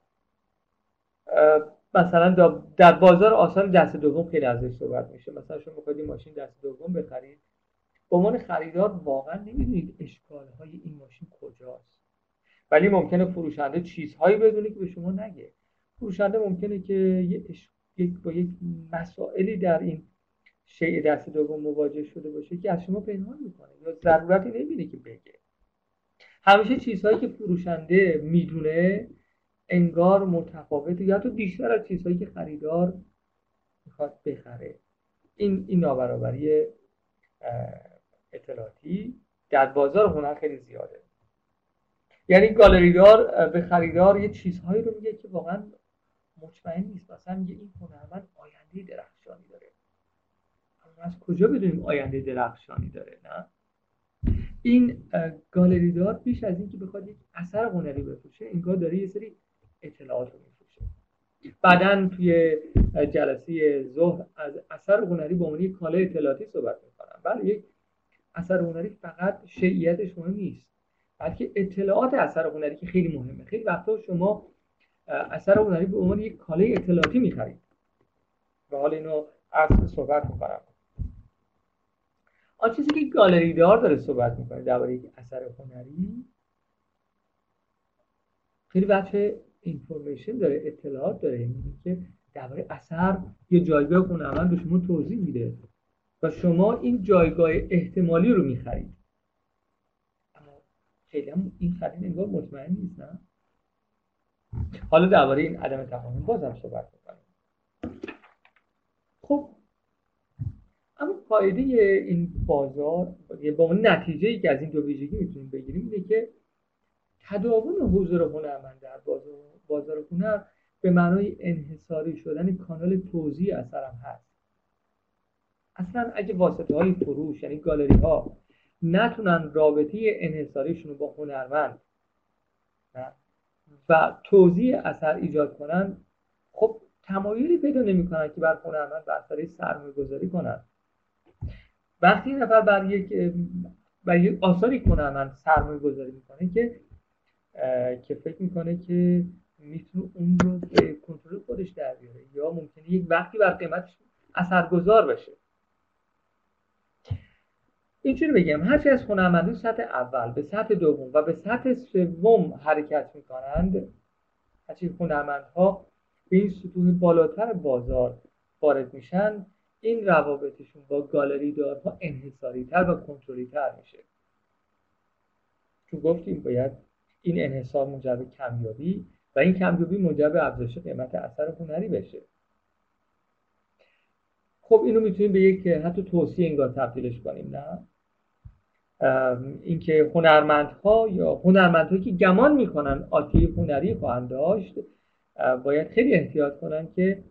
مثلا در بازار آثار دست دوم خیلی ازش صحبت میشه. مثلا شما می‌خواید ماشین دست دوم بخرید. به عنوان خریدار واقعا نمی‌دونید اشکال های این ماشین کجاست. ولی ممکنه فروشنده چیزهایی بدونه که به شما نگه. فروشنده ممکنه که یک با یک مسائلی در این شیء دست دوم مواجه شده باشه که از شما پنهان می‌کنه یا ضرورتی نمیده که بگه. همیشه چیزهایی که فروشنده می‌دونه انگار متفاوته یا تو بیشتر از چیزهایی که خریدار می‌خواد بخره. این این نابرابری اطلاعاتی در بازار هنر خیلی زیاده. یعنی گالریدار به خریدار یه چیزهایی رو میگه که واقعا مطمئن نیست. مثلا میگه این هنرمند آینده درخشانی داره. اما از کجا بدونیم آینده درخشانی داره نه؟ این گالریدار بیش از اینکه بخواد یک اثر هنری بفروشه انگار داره یه سری اطلاعات رو میفروشه بعدا توی جلسه ظهر از اثر هنری به عنوان کالای اطلاعاتی صحبت می‌کنم. بله یک اثر هنری فقط شیعیتش مهم نیست بلکه اطلاعات اثر هنری که خیلی مهمه. خیلی وقتا شما اثر هنری به عنوان یک کالای اطلاعاتی می‌خرید. و حال اینو از صحبت می‌کنم. آن چیزی که گالری دار داره صحبت می‌کنه درباره یک اثر هنری خیلی بچه اینفورمیشن داره اطلاعات داره یعنی که درباره اثر یه جایگاه هنرمند به شما توضیح میده و شما این جایگاه احتمالی رو می‌خرید. اما خیلی هم این خرید انگار مطمئن نیست نه؟ حالا درباره این عدم تفاهم بازم صحبت می‌کنیم. خب اما فایده این بازار با نتیجه ای که از این دو ویژگی می‌تونیم بگیریم اینه که تداوم حضور هنرمند در بازار, بازار هنر به معنای انحصاری شدن کانال توزیع اثرم هست. اصلا اگه واسطه های فروش یعنی گالری ها نتونن رابطه انحصاریشون رو با هنرمند و توضیح اثر ایجاد کنن خب تمایلی پیدا نمی‌کنن که بر هنرمند بر اثر سرمایه گذاری کنن. وقتی این نفر بر یک بر یک آثاری هنرمند سرمایه گذاری می‌کنه که که فکر می‌کنه که می‌تونه اون رو به کنترل خودش در بیاره یا ممکنه یک وقتی بر قیمتش اثرگذار بشه. اینجوری بگم هرچی از هنرمندان سطح اول به سطح دوم و به سطح سوم حرکت می‌کنند هرچی هنرمندها به این سطوح بالاتر بازار وارد میشن این روابطشون با گالری دارها انحصاری تر و کنترلی تر میشه. چون گفتیم باید این انحصار موجب کمیابی و این کمیابی موجب افزایش قیمت اثر هنری بشه. خب اینو می‌تونیم به یک حتی توصیه انگار تبدیلش کنیم نه؟ اینکه هنرمندها یا هنرمندهایی که گمان می‌کنن آتی هنری خواهند داشت باید خیلی احتیاط کنن که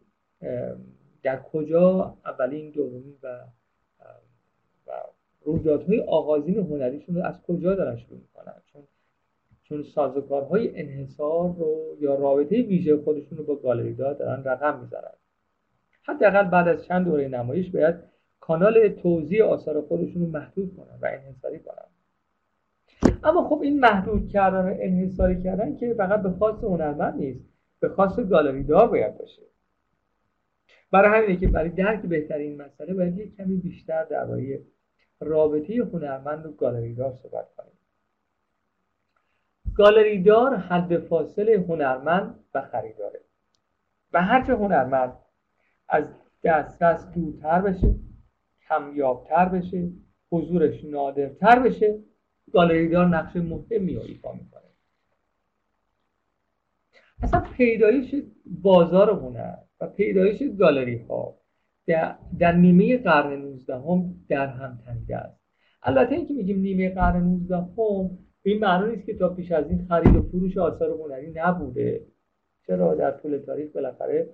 در کجا اولین دومین و و رویدادهای آغازین هنریشون رو از کجا دارن شروع می‌کنن. چون چون سازوکارهای انحصار رو یا رابطه ویژه خودشون رو با گالری دارن رقم می‌زنن. حداقل بعد از چند دوره نمایش باید کانال توضیح آثار خودشون رو محدود کنن و انحصاری کنن. اما خب این محدود کردن و انحصاری کردن که فقط به خاص هنرمند نیست به خاص گالری دار باید باشه. برای همینه که برای درک بهترین مسئله باید یک کمی بیشتر درباره رابطه هنرمند و گالریدار صحبت کنیم. گالریدار حد فاصله هنرمند و خریداره. و هرچه هنرمند از دسترس دورتر بشه کمیابتر بشه حضورش نادرتر بشه گالریدار نقش مهمی رو ایفا می‌کنه. اصلا پیدایش بازار هنر و پیدایش گالری ها در, در نیمه قرن 19 هم در هم تنیده است. البته اینکه میگیم نیمه قرن 19 هم این معنی نیست که تا پیش از این خرید و فروش آثار هنری نبوده. چرا؟ در طول تاریخ بالاخره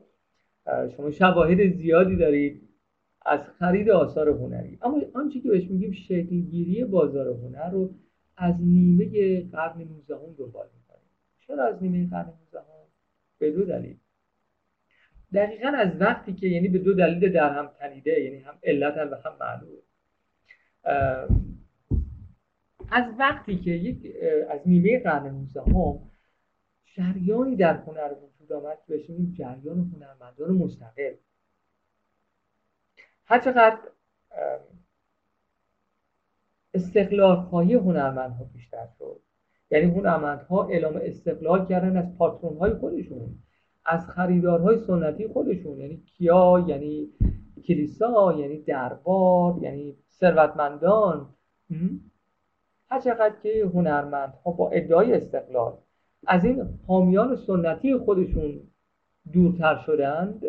شما شواهد زیادی دارید از خرید آثار هنری. اما آنچه که بهش میگیم شکلگیری بازار هنر رو از نیمه قرن 19 دنبال می‌کنیم چرا از نیمه قرن 19 به دو دلیل. دقیقا از وقتی که یعنی به دو دلیل در هم تنیده یعنی هم علت و هم معلول از وقتی که یک از نیمه قرن 19 هم جریانی در هنر وجود آمد که بهش جریان هنرمندان مستقل. هرچقدر استقلال خواهی هنرمندها بیشتر شد. یعنی هنرمندها اعلام استقلال کردن از پاترون های خودشون از خریدارهای سنتی خودشون. یعنی کیا یعنی کلیسا یعنی دربار یعنی ثروتمندان. هر چقدر که هنرمندها با ادعای استقلال از این حامیان سنتی خودشون دورتر شدند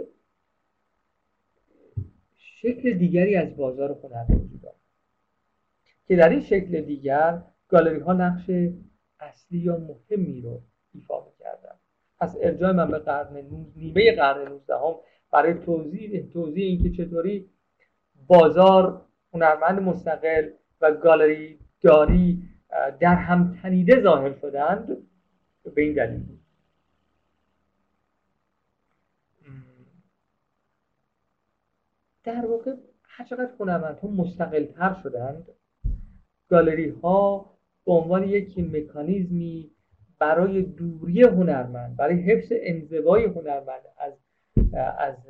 شکل دیگری از بازار هنر وجود که در این شکل دیگر گالری ها نقش اصلی یا مهمی رو ایفا می‌کردن. پس ارجاع من به قرن نیمه قرن 19 هم برای توضیح توضیح اینکه چطوری بازار هنرمند مستقل و گالری داری در هم تنیده ظاهر شدند به این دلیل. بود در واقع چقدر ها مستقل تر شدند گالری ها به عنوان یک مکانیزمی برای دوری هنرمند برای حفظ انزوای هنرمند از از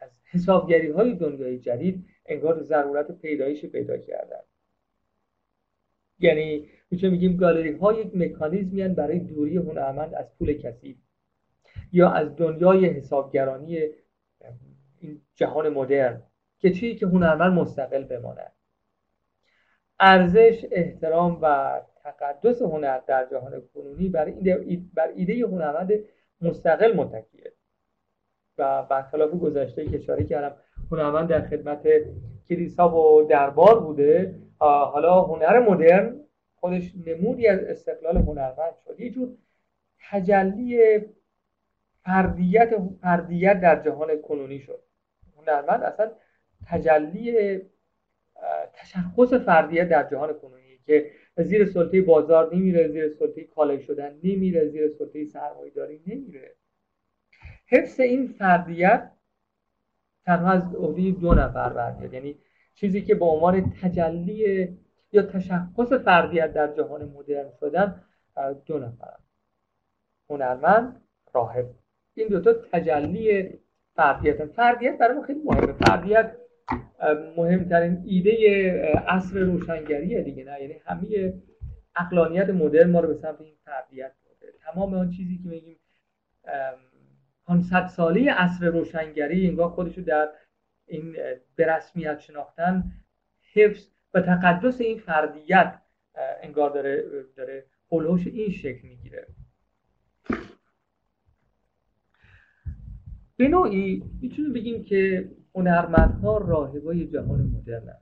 از حسابگری های دنیای جدید انگار ضرورت پیدایش پیدا کردن یعنی میشه میگیم گالری ها یک مکانیزمی برای دوری هنرمند از پول کسی یا از دنیای حسابگرانی این جهان مدرن که چیزی که هنرمند مستقل بماند. ارزش احترام و تقدس هنر در جهان کنونی بر ایده, بر ایده هنرمند مستقل متکیه. و برخلاف گذشته که اشاره کردم هنرمند در خدمت کلیسا و دربار بوده. حالا هنر مدرن خودش نمودی از استقلال هنرمند شد. یه جور تجلی فردیت فردیت در جهان کنونی شد. هنرمند اصلا تجلی تشخص فردیت در جهان کنونی که زیر سلطه بازار نمیره زیر سلطه کالای شدن نمیره زیر سلطه سرمایه داری نمیره. حفظ این فردیت تنها از عهده دو نفر برمیاد. یعنی چیزی که به عنوان تجلی یا تشخص فردیت در جهان مدرن شدن دو نفر هنرمند راهب. این دوتا تجلی فردیت فردیت برای ما خیلی مهمه. فردیت مهمترین ایده عصر روشنگریه دیگه نه؟ یعنی همه عقلانیت مدرن ما رو به سمت این فردیت برده تمام آن چیزی که میگیم 500 ساله عصر روشنگری انگار خودشو در این به رسمیت شناختن حفظ و تقدس این فردیت انگار داره داره هلوش این شکل می‌گیره. به نوعی می‌تونیم بگیم که هنرمندها راهبای جهان مدرن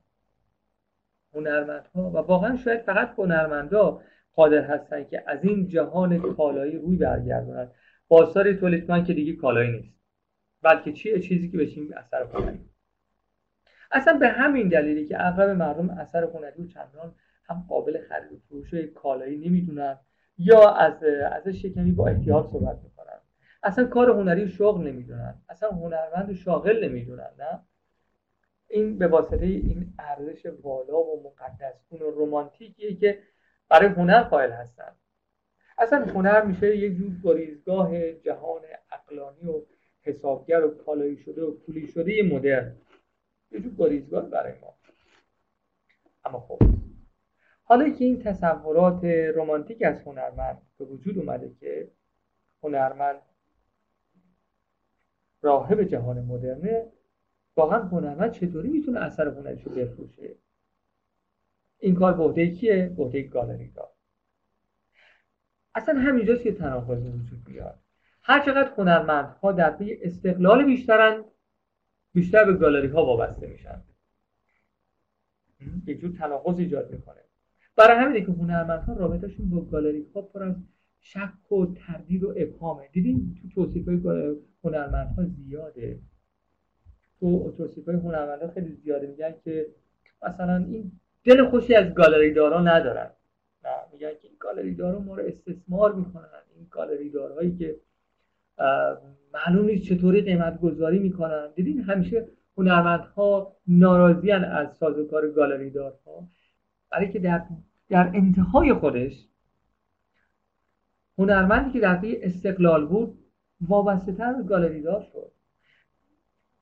هنرمندها و واقعا شاید فقط هنرمندا قادر هستن که از این جهان کالایی روی برگردونن. بازار تولید کنن که دیگه کالایی نیست. بلکه چیه؟ چیزی که بشیم اثر هنری اصلا به همین دلیلی که اغلب مردم اثر هنری و چندان هم قابل خرید و فروش کالایی نمی‌دونن یا از ازش کمی با احتیاط صحبت می‌کنن. اصلا کار هنری شغل نمی‌دونن. اصلا هنرمند و شاغل نمی‌دونن نه؟ این به واسطه این ارزش بالا و مقدسکون و رومانتیکیه که برای هنر قائل هستن. اصلا هنر میشه یک جور گریزگاه جهان اقلانی و حسابگر و کالایی شده و پولی شده مدرن. یه جور گریزگاه برای ما. اما خب. حالا که این تصورات رمانتیک از هنرمند به وجود اومده که هنرمند راهب جهان مدرنه واقعا هنرمند چطوری می‌تونه اثر هنریشو بفروشه؟ این کار به کیه؟ به گالری دار. اصلا همینجاست که تناقض وجود بیاد هر چقدر هنرمندها در پی استقلال بیشترن بیشتر به گالری ها وابسته میشن. یک جور تناقض ایجاد می‌کنه. برای همینه که هنرمندها رابطهشون با گالری ها پر از شک و تردید و ابهامه. دیدین تو توصیف های هنرمندها زیاده. تو توصیف های هنرمندها خیلی زیاده میگن که مثلا این دل خوشی از گالری دارا ندارن. نه میگن که این گالری دارا ما رو استثمار می‌کنن. این گالری دارهایی که معلوم نیست چطوری قیمت گذاری می‌کنن. دیدین همیشه هنرمندها ناراضیان از سازوکار گالری دارها برای که در, در انتهای خودش هنرمندی که در استقلال بود وابسته تر به گالری دار شد.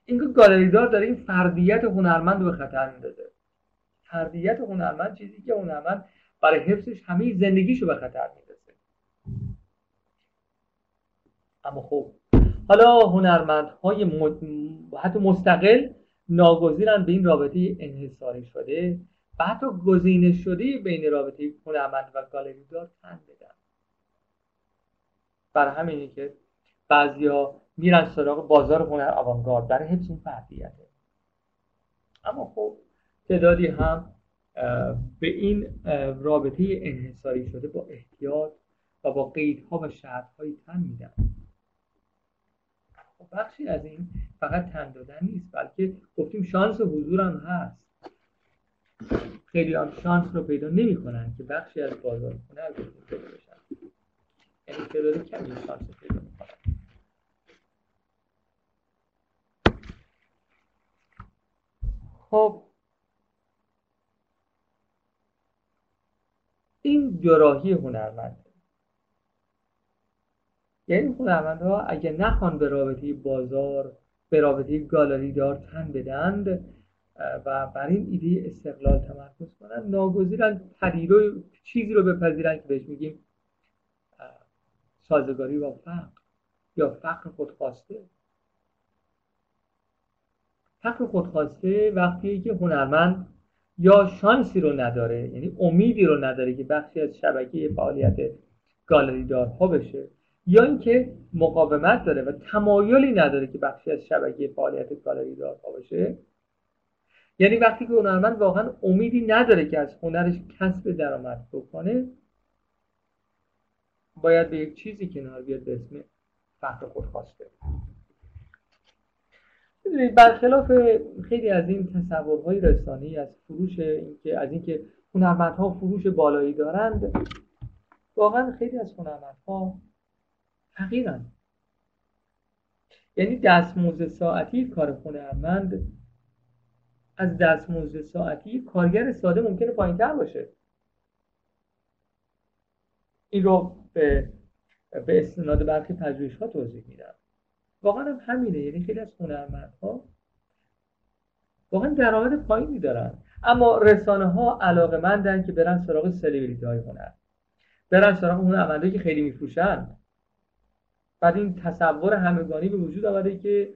این گالری دار داره این فردیت هنرمند رو به خطر میندازه. فردیت هنرمند چیزی که هنرمند برای حفظش همه زندگیشو به خطر میندازه. اما خب حالا هنرمندهای حتی مستقل ناگزیرن به این رابطه انحصاری شده. و حتی گزینش شده بین رابطه هنرمند و گالری دار تن بدن. برای همینه که بعضیا میرن سراغ بازار هنر آوانگارد برای حفظ این فردیته اما خب تعدادی هم به این رابطه انحصاری شده با احتیاط و با قیدها و شرطهایی تن میدن. خب بخشی از این فقط تن دادن نیست بلکه گفتیم شانس حضور هم هست. خیلی هم شانس رو پیدا نمی‌کنن که بخشی از بازار هنر پیدا بشن یعنی تعداد کمی شانس رو پیدا می‌کنن. خب این جراحی هنرمند یعنی هنرمندها اگه نخوان به رابطه بازار به رابطه گالری دار تن بدند و بر این ایده استقلال تمرکز کنن ناگزیرن پدیرو چیزی رو بپذیرن که بهش میگیم سازگاری با فقر یا فقر خودخواسته. فقر خودخواسته وقتی که هنرمند یا شانسی رو نداره یعنی امیدی رو نداره که بخشی از شبکه فعالیت گالری دارها بشه. یا اینکه مقاومت داره و تمایلی نداره که بخشی از شبکه فعالیت گالری دارها بشه. یعنی وقتی که هنرمند واقعا امیدی نداره که از هنرش کسب درآمد بکنه باید به یک چیزی کنار بیاد به اسم فقر خودخواسته. برخلاف خیلی از این تصورهای رسانی از فروش اینکه از اینکه هنرمندها فروش بالایی دارند واقعا خیلی از هنرمندها فقیرن یعنی دستموزد ساعتی کار هنرمند از دستمزد ساعتی کارگر ساده ممکنه پایینتر باشه. این رو به به استناد برخی پژوهش ها توضیح میدم. واقعا هم همینه. یعنی خیلی از هنرمندها واقعا درآمد پایینی دارن. اما رسانه ها علاقه مندن که برن سراغ سلبریتی های هنر برن سراغ اون عمله که خیلی میفروشن. بعد این تصور همگانی به وجود آمده که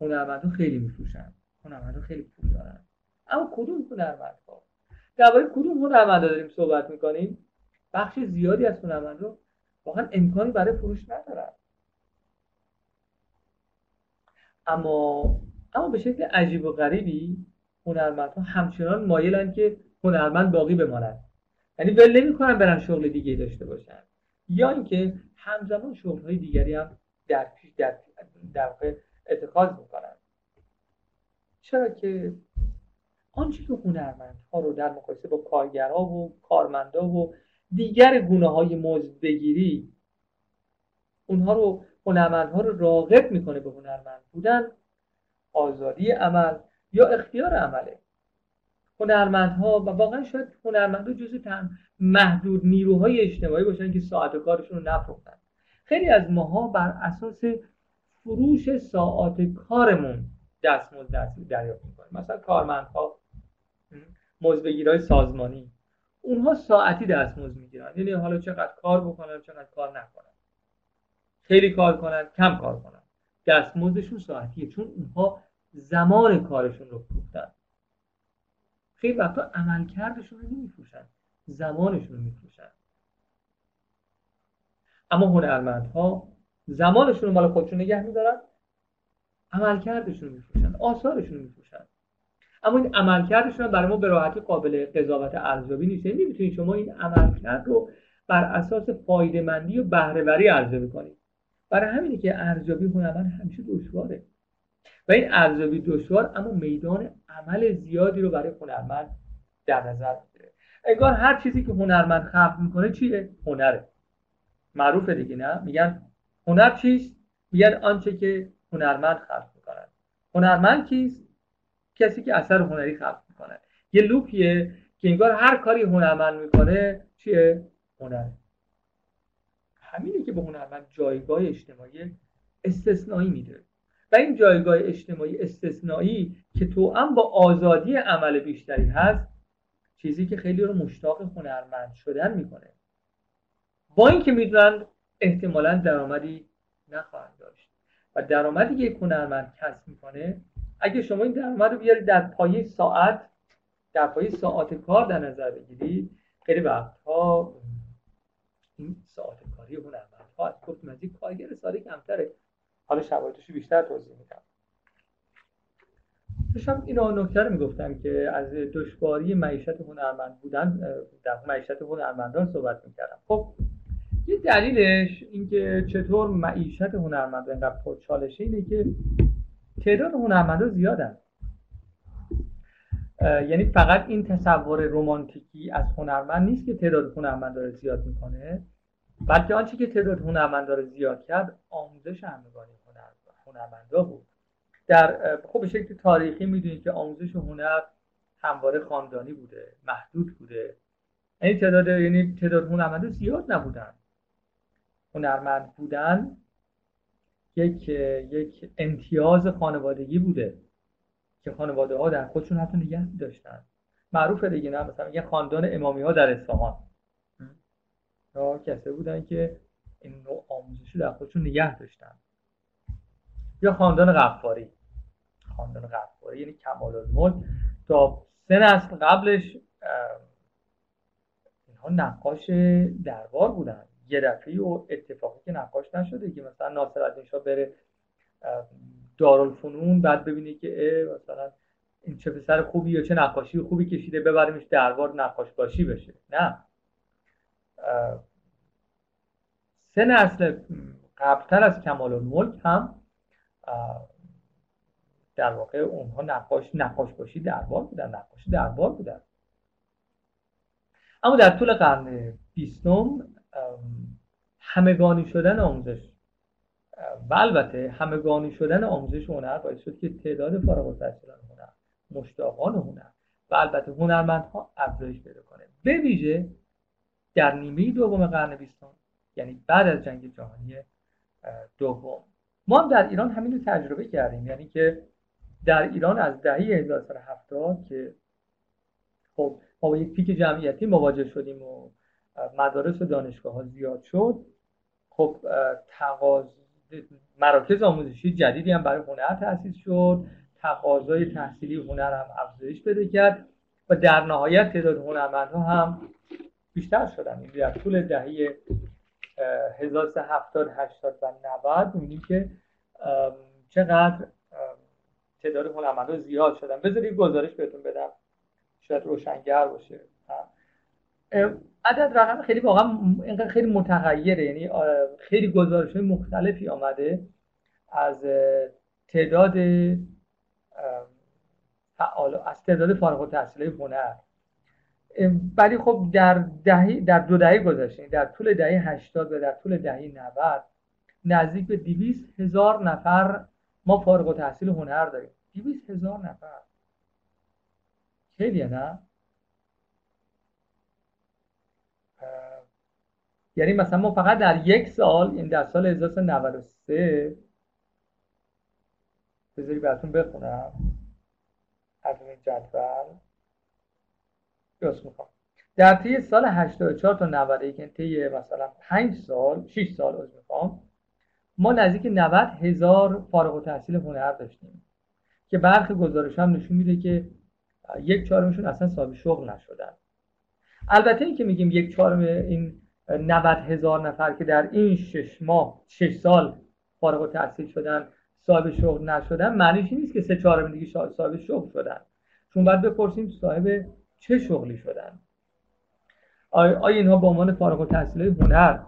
هنرمندها خیلی میفروشن. هنرمندها خیلی پول دارن. اما کدوم هنرمندها؟ درباره کدوم هنرمندها داریم صحبت می‌کنیم؟ بخش زیادی از هنرمندها واقعا امکانی برای فروش ندارن. اما اما به شکل عجیب و غریبی هنرمندها همچنان مایلن که هنرمند باقی بماند یعنی ول نمی‌کنن برن شغل دیگه داشته باشن. یا اینکه همزمان شغل های دیگری هم در پیش در در اتخاذ می‌کنن. چرا که آنچه که هنرمندها رو در مقایسه با کارگرها و کارمندا و دیگر گونه های مزد بگیری اونها رو هنرمندها رو راغب می‌کنه به هنرمند بودن آزادی عمل یا اختیار عمله. هنرمندها و واقعا شاید هنرمندها جزو محدود نیروهای اجتماعی باشن که ساعت کارشون رو نفروختن. خیلی از ماها بر اساس فروش ساعات کارمون دستمزد دریافت می‌کنیم. مثلا کارمندها مزدگیرهای سازمانی اونها ساعتی دستمزد می‌گیرن. یعنی حالا چقدر کار بکنن چقدر کار نکنن. خیلی کار کنن کم کار کنن. دستمزدشون ساعتیه. چون اونها زمان کارشون رو فروختن. خیلی وقتا عملکردشون رو نمیفروشن زمانشون رو میفروشن. اما هنرمندها زمانشون رو مال خودشون نگه میدارن عملکردشون رو میفروشن آثارشون رو میفروشن. اما این عملکردشون برای ما به راحتی قابل قضاوت ارزیابی نیست. یعنی شما این عملکرد رو بر اساس فایده و بهرهوری ارزیابی کنید. برای همینه که ارزیابی هنرمند همیشه دشواره. و این ارزیابی دشوار اما میدان عمل زیادی رو برای هنرمند در نظر می‌گیره. انگار هر چیزی که هنرمند خلق می‌کنه چیه؟ هنره. معروفه دیگه نه؟ میگن هنر چیست؟ میگن آنچه که هنرمند خلق می‌کنن هنرمند کیست؟ کسی که اثر هنری خلق می‌کنه. یه لوپیه که انگار هر کاری هنرمند می‌کنه چیه؟ هنره. همینه که به هنرمند جایگاه اجتماعی استثنایی میده. و این جایگاه اجتماعی استثنایی که تو هم با آزادی عمل بیشتری هست چیزی که خیلی رو مشتاق هنرمند شدن می‌کنه. با اینکه می‌دونن احتمالا درآمدی نخواهند داشت. و درآمدی که یک هنرمند کسب می‌کنه اگه شما این درآمد رو بیارید در پایه ساعت در پایه ساعت کار در نظر بگیرید خیلی وقتها این ساعت کاری هنرمندها از گفت مزید کارگر ساده کمتره. حالا شواهدش بیشتر توضیح میدم. داشتم این نکته رو می‌گفتم که از دشواری معیشت هنرمند بودن در معیشت هنرمندان صحبت می‌کردم. خب یه دلیلش اینکه چطور معیشت هنرمندان اینقدر پرچالشه اینه که تعداد هنرمندان زیادن. یعنی فقط این تصور رومانتیکی از هنرمند نیست که تعداد هنرمندان رو زیاد می‌کنه بلکه آنچه که تعداد هنرمندان رو زیاد کرد آموزش همگانی. هنرمندا بود. در خب به شکل تاریخی می‌دونید که آموزش هنر همواره خاندانی بوده محدود بوده. یعنی تعداد یعنی تعداد هنرمندا زیاد نبودن. هنرمند بودن یک یک امتیاز خانوادگی بوده که خانواده ها در خودشون حتی نگه داشتن. معروفه دیگه نه؟ مثلا یه خاندان امامی ها در اصفهان. یا کسی بودن که این نوع آموزشی در خودشون نگه داشتن. یا خاندان غفاری. خاندان غفاری یعنی کمال الملک. تا سه نسل قبلش اینها نقاش دربار بودن. یه دفعه و اتفاقی که نقاش نشده که مثلا ناصر شاه بره دارالفنون بعد ببینه که مثلا این چه پسر خوبی یا چه نقاشی خوبی کشیده ببریمش دربار نقاش باشی بشه. نه. سه نسل قبلتر از کمال الملک هم در واقع اونها نقاش نقاش باشی دربار بودن نقاشی دربار بودن. اما در طول قرن بیستم همگانی شدن آموزش و البته همگانی شدن آموزش هنر باعث شد که تعداد فارغ التحصیلان هنر مشتاقان هنر و البته هنرمندها افزایش پیدا کنه. به ویژه در نیمه دوم قرن بیستم یعنی بعد از جنگ جهانی دوم. ما هم در ایران همین رو تجربه کردیم. یعنی که در ایران از دهه 1970 که خب ما با یک پیک جمعیتی مواجه شدیم و مدارس و دانشگاه ها زیاد شد خب تقاض مراکز آموزشی جدیدی هم برای هنر تأسیس شد تقاضای تحصیلی هنر هم افزایش پیدا کرد و در نهایت تعداد هنرمندها هم بیشتر شدن. یعنی در طول دهه 1370 80 و 90 می‌بینیم که چقدر تعداد هنرمندها زیاد شدن. بذارید گزارش بهتون بدم. شاید روشنگر باشه. عدد رقم خیلی واقعا اینقدر خیلی متغیره. یعنی خیلی گزارش مختلفی آمده از تعداد فعال از تعداد فارغ التحصیل هنر. ولی خب در دهه در دو دهه گذشته در طول دهه 80 و در طول دهه 90 نزدیک به 200 هزار نفر ما فارغ التحصیل هنر داریم. 200 هزار نفر. خیلیه نه؟ یعنی مثلا ما فقط در یک سال این در سال 1393 بذاری براتون بخونم. از این جدول. درست می‌خوام. در طی سال 84 تا 91 یعنی طی مثلا 5 سال 6 سال از می‌خوام ما نزدیک 90 هزار فارغ التحصیل هنر داشتیم که برخی گزارش هم نشون میده که یک چهارمشون اصلا صاحب شغل نشدن. البته این که میگیم یک چهارم این 90 هزار نفر که در این شش ماه شش سال فارغ التحصیل شدن صاحب شغل نشدن معنیش نیست که سه چهارم دیگه صاحب شغل شدن. چون باید بپرسیم صاحب چه شغلی شدن؟ آیا اینها به عنوان فارغ التحصیل هنر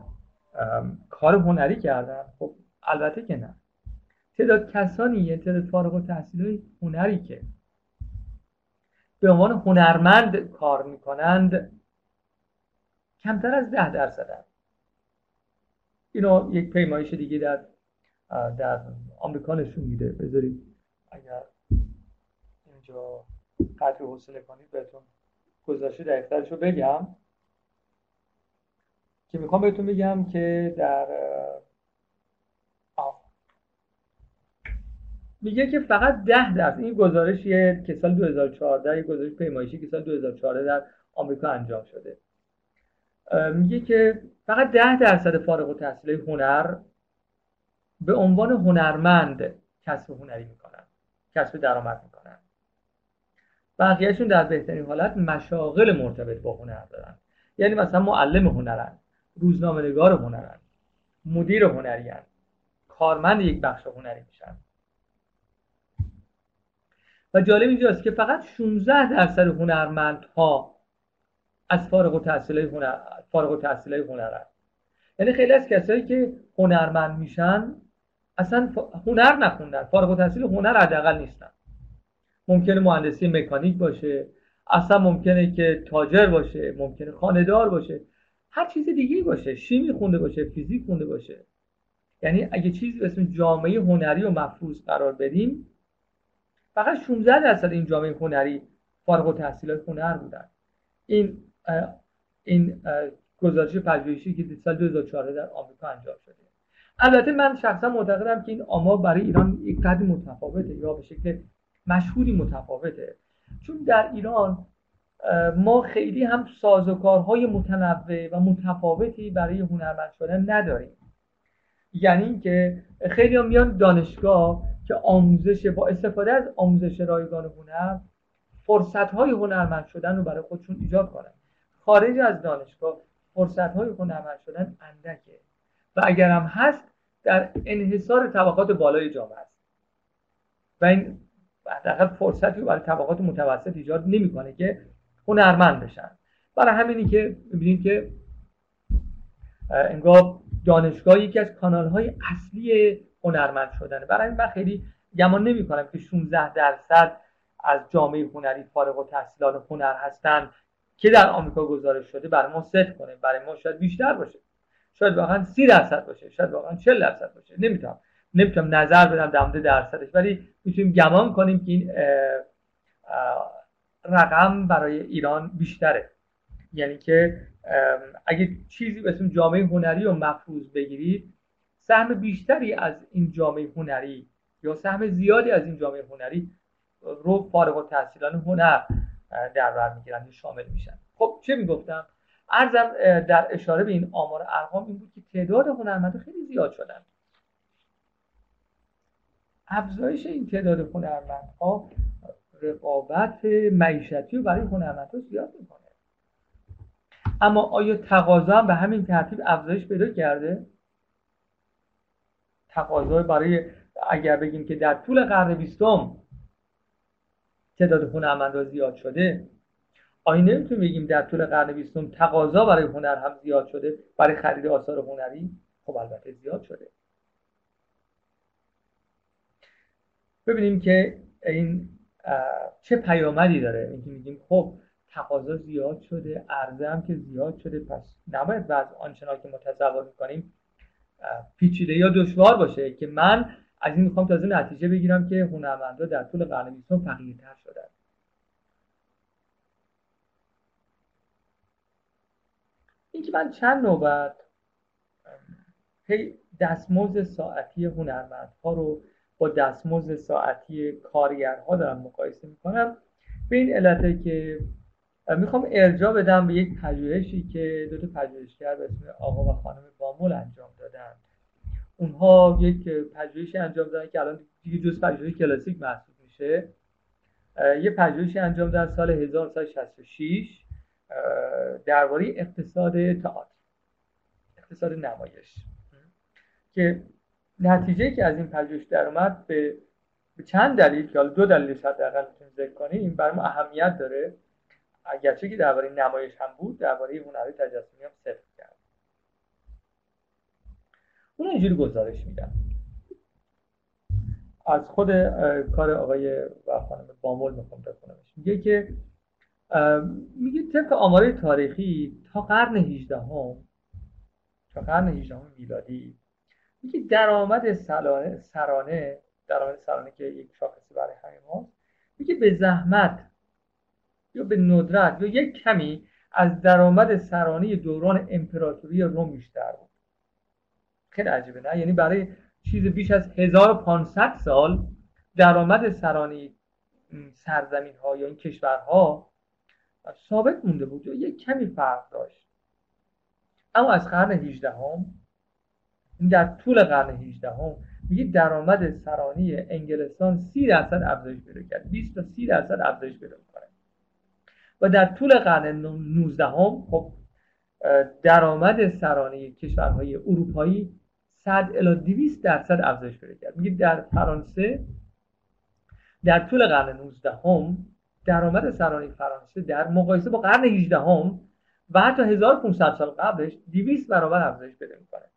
کار هنری کردن؟ خب البته که نه. تعداد کسانی یه تعداد فارغ التحصیل هنری که به عنوان هنرمند کار می‌کنند کمتر از ده درصدن. اینو یک پیمایش دیگه در در آمریکا نشون میده. بذارید اگر اینجا قدر حوصله کنید بهتون گذاشته دقیقترش رو بگم که می‌خوام بهتون بگم که در میگه که فقط ده درصد این گزارشیه که سال 2014 یک گزارش پیمایشی که سال 2014 در آمریکا انجام شده. میگه که فقط ده درصد فارغ و تحصیل هنر به عنوان هنرمند کسب هنری می‌کنن کسب درآمد می‌کنن. بقیهشون در بهترین حالت مشاغل مرتبط با هنر دارن. یعنی مثلا معلم هنرن روزنامه نگار هنرن مدیر هنری هن. کارمند یک بخش هنری میشن. و جالب اینجاست که فقط 16 درصد هنرمندها از فارغ التحصیل هنر فارغ التحصیل هنرن. یعنی خیلی از کسایی که هنرمند میشن اصلا هنر نخوندن فارغ التحصیل هنر حداقل نیستن. ممکنه مهندسی مکانیک باشه اصلا ممکنه که تاجر باشه ممکنه خاندار باشه. هر چیز دیگه باشه. شیمی خونده باشه فیزیک خونده باشه. یعنی اگه چیزی به اسم جامعه هنری و محفوظ قرار بدیم فقط 16 درصد این جامعه هنری فارغ التحصیل هنر بودن. این این گزارش پژوهشی که سال 2014 در آمریکا انجام شده. البته من شخصا معتقدم که این آمار برای ایران یک قدر متفاوته یا به شکل مشهوری متفاوته. چون در ایران ما خیلی هم سازوکارهای متنوع و متفاوتی برای هنرمند شدن نداریم. یعنی اینکه خیلی هم میان دانشگاه که آموزش با استفاده از آموزش رایگان هنر فرصت های هنرمند شدن رو برای خودشون ایجاد کنن. خارج از دانشگاه فرصت های هنرمند شدن اندکه. و اگر هم هست در انحصار طبقات بالای جامعه است. و این حداقل فرصتی برای طبقات متوسط ایجاد نمی‌کنه که هنرمند بشن. برای همینی که می‌بینیم که انگار دانشگاه یکی از کانال های اصلی هنرمند شدنه. برای این من خیلی گمان نمی کنم که 16 درصد از جامعه هنری فارغ و تحصیلان هنر هستند که در آمریکا گزارش شده برای ما ست کنه. برای ما شاید بیشتر باشه. شاید واقعا سی درصد باشه. شاید واقعا 40 درصد باشه. نمی‌تونم نمی‌تونم نظر بدم در مورد درصدش ولی می‌تونیم گمان کنیم که این رقم برای ایران بیشتره. یعنی که اگه چیزی به اسم جامعه هنری و مفروض بگیرید سهم بیشتری از این جامعه هنری یا سهم زیادی از این جامعه هنری رو فارغ التحصیلان هنر در بر می‌گیرن شامل میشن. خب چه می‌گفتم؟ ارزم در اشاره به این آمار ارقام این بود که تعداد هنرمندا خیلی زیاد شدن. افزایش این تعداد هنرمندها رقابت معیشتی رو برای هنرمندها زیاد می‌کنه. اما آیا تقاضا هم به همین ترتیب افزایش پیدا کرده؟ تقاضا برای اگر بگیم که در طول قرن بیستم تعداد هنرمندان زیاد شده آیا نمی‌تونیم بگیم در طول قرن بیستم تقاضا برای هنر هم زیاد شده برای خرید آثار هنری؟ خب البته زیاد شده. ببینیم که این چه پیامدی داره. اینکه میگیم خب تقاضا زیاد شده عرضه هم که زیاد شده پس نباید بعض آنچنان که ما تصور می‌کنیم پیچیده یا دشوار باشه. که من از این می‌خوام تازه نتیجه بگیرم که هنرمندا در طول قرن بیستم فقیرتر شدن. اینکه من چند نوبت دستمزد ساعتی هنرمندها رو دستمزد ساعتی کارگرها دارم مقایسه می‌کنم. به این علته که می‌خوام ارجاع بدم به یک پژوهشی که دو تا پژوهشگر به اسم آقا و خانم بامول انجام دادن. اونها یک پژوهشی انجام دادن که الان دیگه جز پژوهش کلاسیک محسوب میشه. یه پژوهشی انجام دادن سال 1966 درباره اقتصاد تئاتر اقتصاد نمایش. که نتیجه که از این پژوهش در اومد به به چند دلیل که حالا دو دلیلش حداقل می‌تونیم ذکر کنیم برای ما اهمیت داره. اگرچه که درباره نمایش هم بود درباره هنری تجسمی هم صفر کرد. اون اینجوری گزارش میدن از خود کار آقای و خانم بامول می‌خوام بخونمش میگه که میگه طبق آمار تاریخی تا قرن 18 هم تا قرن 18 میلادی میگه درآمد سرانه سرانه درآمد سرانه که یک شاخصی برای همین ماست میگه به زحمت یا به ندرت یا یک کمی از درآمد سرانه دوران امپراتوری روم بیشتر بود. خیلی عجیبه نه؟ یعنی برای چیز بیش از 1500 سال درآمد سرانه سرزمین ها یا این کشورها ثابت مونده بود یا یک کمی فرق داشت. اما از قرن 18 هم در طول قرن 18 هم میگه درآمد سرانی انگلستان 30 درصد افزایش پیدا کرد. 20 تا 30 درصد افزایش پیدا کنه و در طول قرن 19 هم خب درآمد سرانی کشورهای اروپایی 100 الی 200 درصد افزایش پیدا کرد. میگه در فرانسه در طول قرن 19 هم درآمد سرانی فرانسه در مقایسه با قرن 18 هم و حتی 1500 سال قبلش 200 برابر افزایش پیدا می‌کنه.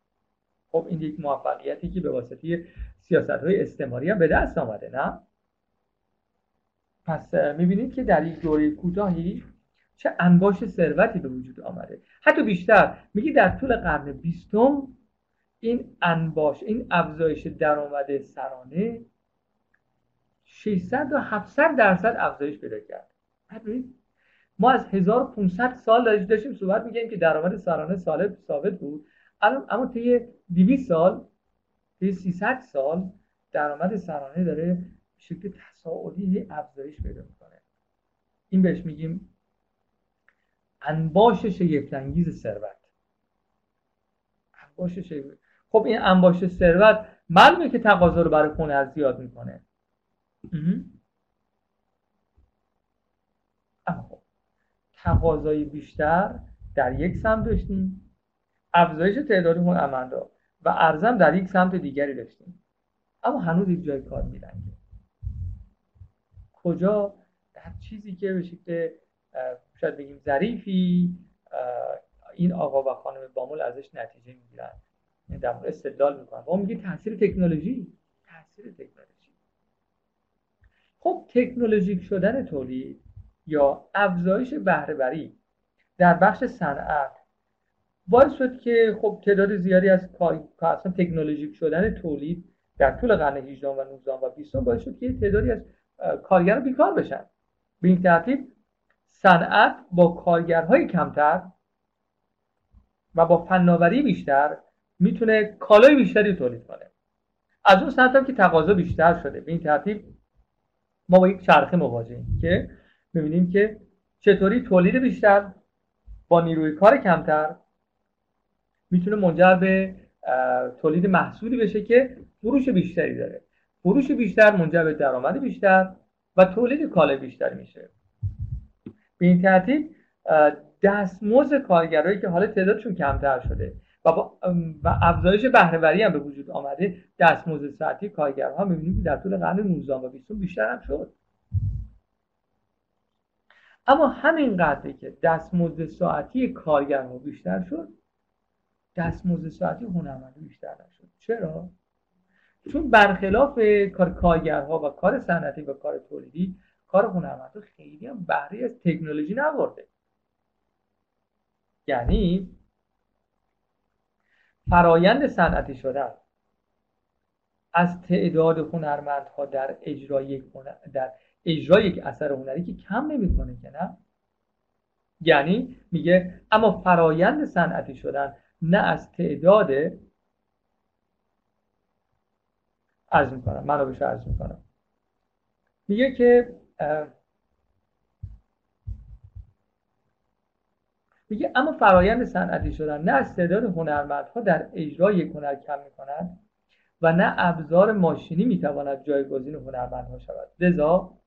خب این یک موفقیتی که به واسطه سیاست های استعماری هم به دست آمده نه؟ پس می‌بینید که در یک دوره کوتاهی چه انباش ثروتی به وجود آمده. حتی بیشتر میگه در طول قرن بیستم این انباش این افزایش درآمد سرانه 600 و 700 درصد افزایش پیدا کرد. ما از 1500 سال داشتیم صحبت میگیم که درآمد سرانه ثابت بود الان اما طی 200 سال طی 300 سال درآمد سرانه داره به شکل تصاعدی افزایش پیدا می‌کنه. این بهش میگیم انباش شگفتانگیز ثروت. انباش شگفت خب این انباش ثروت معلومه که تقاضا رو برای خونه از زیاد می‌کنه. اما خب تقاضای بیشتر در یک سمت داشتیم. افزایش تعداد هنرمندا. و ارزم در یک سمت دیگری داشتیم. اما هنوز یک جای کار میرنگه. کجا؟ در چیزی که به شکل شاید بگیم ظریفی این آقا و خانم بامول ازش نتیجه می‌گیرن. یعنی در مورد استدلال می‌کنن. و میگه تاثیر تکنولوژی. تاثیر تکنولوژی. خب تکنولوژیک شدن تولید یا افزایش بهره در بخش صنعت باعث شد که خب تعداد زیادی از اصلا تکنولوژیک شدن تولید در طول قرن 18 و 19 و 20 باعث شد که تعدادی از کارگران بیکار بشن. به این ترتیب صنعت با کارگرهای کمتر و با فناوری بیشتر می‌تونه کالای بیشتری تولید کنه. از اون سمت هم که تقاضا بیشتر شده. به این ترتیب ما با یک چرخه مواجهیم که می‌بینیم که چطوری تولید بیشتر با نیروی کار کمتر می‌تونه منجر به تولید محصولی بشه که فروش بیشتری داره. فروش بیشتر منجر به درآمد بیشتر و تولید کالای بیشتر میشه. به این ترتیب دستمزد کارگرایی که حالا تعدادشون کمتر شده و با و افزایش بهرهوری هم به وجود آمده دستمزد ساعتی کارگرها می‌بینیم که در طول قرن 19 و 20 بیشتر هم شد. اما همین قدری که دستمزد ساعتی کارگرها بیشتر شد دستمزد ساعتی هنرمندان بیشتر نشد. چرا؟ چون برخلاف کار کارگرها و کار صنعتی و کار تولیدی کار هنرمندان خیلی هم بهره از تکنولوژی نبرده. یعنی فرایند صنعتی شدن از تعداد هنرمندها در اجرای یک در اجرای یک اثر هنری که کم نمی‌کنه که نه؟ یعنی میگه اما فرایند صنعتی شدن نه از تعداد عرض می‌کنم. منو بهش عرض می‌کنم. میگه که میگه اما فرایند صنعتی شدن نه از تعداد هنرمندها در اجرای یک هنر کم می‌کنند و نه ابزار ماشینی می‌تواند جایگزین هنرمندها شود. لذا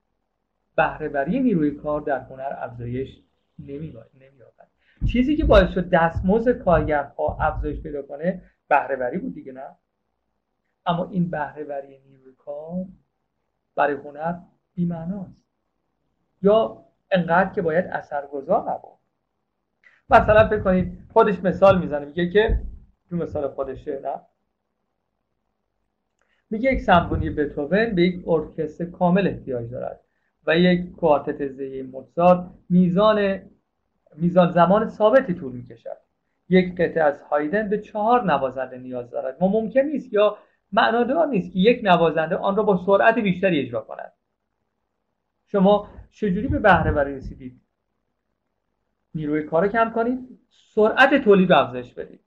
بهرهوری نیروی کار در هنر افزایش نمییابد. چیزی که باعث شد دستمزد کارگرها افزایش پیدا کنه بهرهوری بود دیگه نه؟ اما این بهرهوری نیروی کار برای هنر بیمعناست یا انقدر که باید اثرگذار نبود. مثلا فکر کنید خودش مثال می‌زنه میگه که تو مثال خودشه نه؟ میگه یک سمفونی بتوون به یک ارکستر کامل احتیاج دارد و یک کوارتت زهی موزارت میزان میزان زمان ثابتی طول می‌کشد. یک قطعه از هایدن به چهار نوازنده نیاز دارد. ما ممکن نیست یا معنادار نیست که یک نوازنده آن را با سرعت بیشتری اجرا کند. شما چجوری به بهره رسیدید؟ نیروی کار کم کنید سرعت تولید افزایش بدید.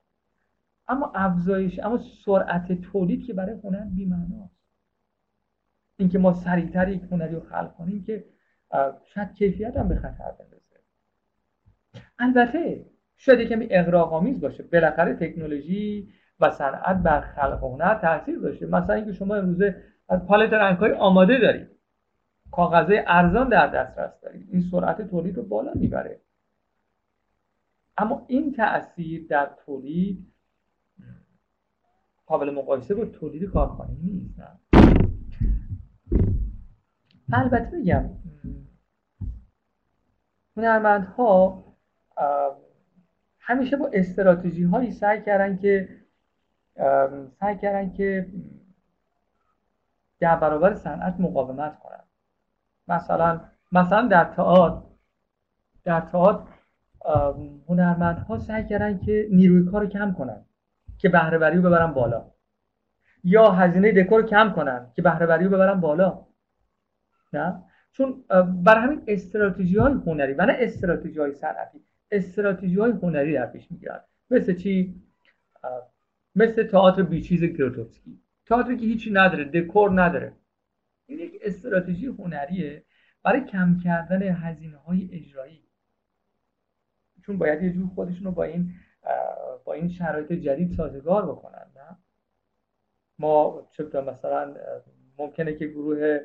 اما افزایش اما سرعت تولید که برای هنر بی‌معناست. اینکه ما سریعتر یک هنری رو خلق کنیم که شاید کیفیت هم به خطر بندازه البته شاید کمی اغراق‌آمیز باشه. بالاخره تکنولوژی و صنعت بر خلق هنر تاثیر داشته. مثلا اینکه شما امروزه از پالت رنگ‌های آماده دارید. کاغذهای ارزان در دسترس دارید. این سرعت تولید رو بالا می‌بره. اما این تاثیر در تولید قابل مقایسه با تولید کارخانه نیست البته میگم هنرمندها همیشه با استراتژی هایی سعی کردن که سعی کردن که در برابر صنعت مقاومت کنن. مثلا مثلا در تئاتر در تئاتر هنرمندها سعی کردن که نیروی کار رو کم کنن که بهره رو ببرن بالا. یا هزینه دکور رو کم کنن که بهره رو ببرن بالا. نه؟ چون بر همین استراتژی های هنری و نه استراتژی های صنعتی. استراتژی های هنری در پیش می‌گیرن. مثل چی؟ مثل تئاتر بیچیز گروتوفسکی. تئاتری که هیچی نداره دکور نداره. این یک استراتژی هنریه برای کم کردن هزینه های اجرایی. چون باید یه جور خودشون رو با این با این شرایط جدید سازگار بکنن نه؟ ما چه مثلا ممکنه که گروه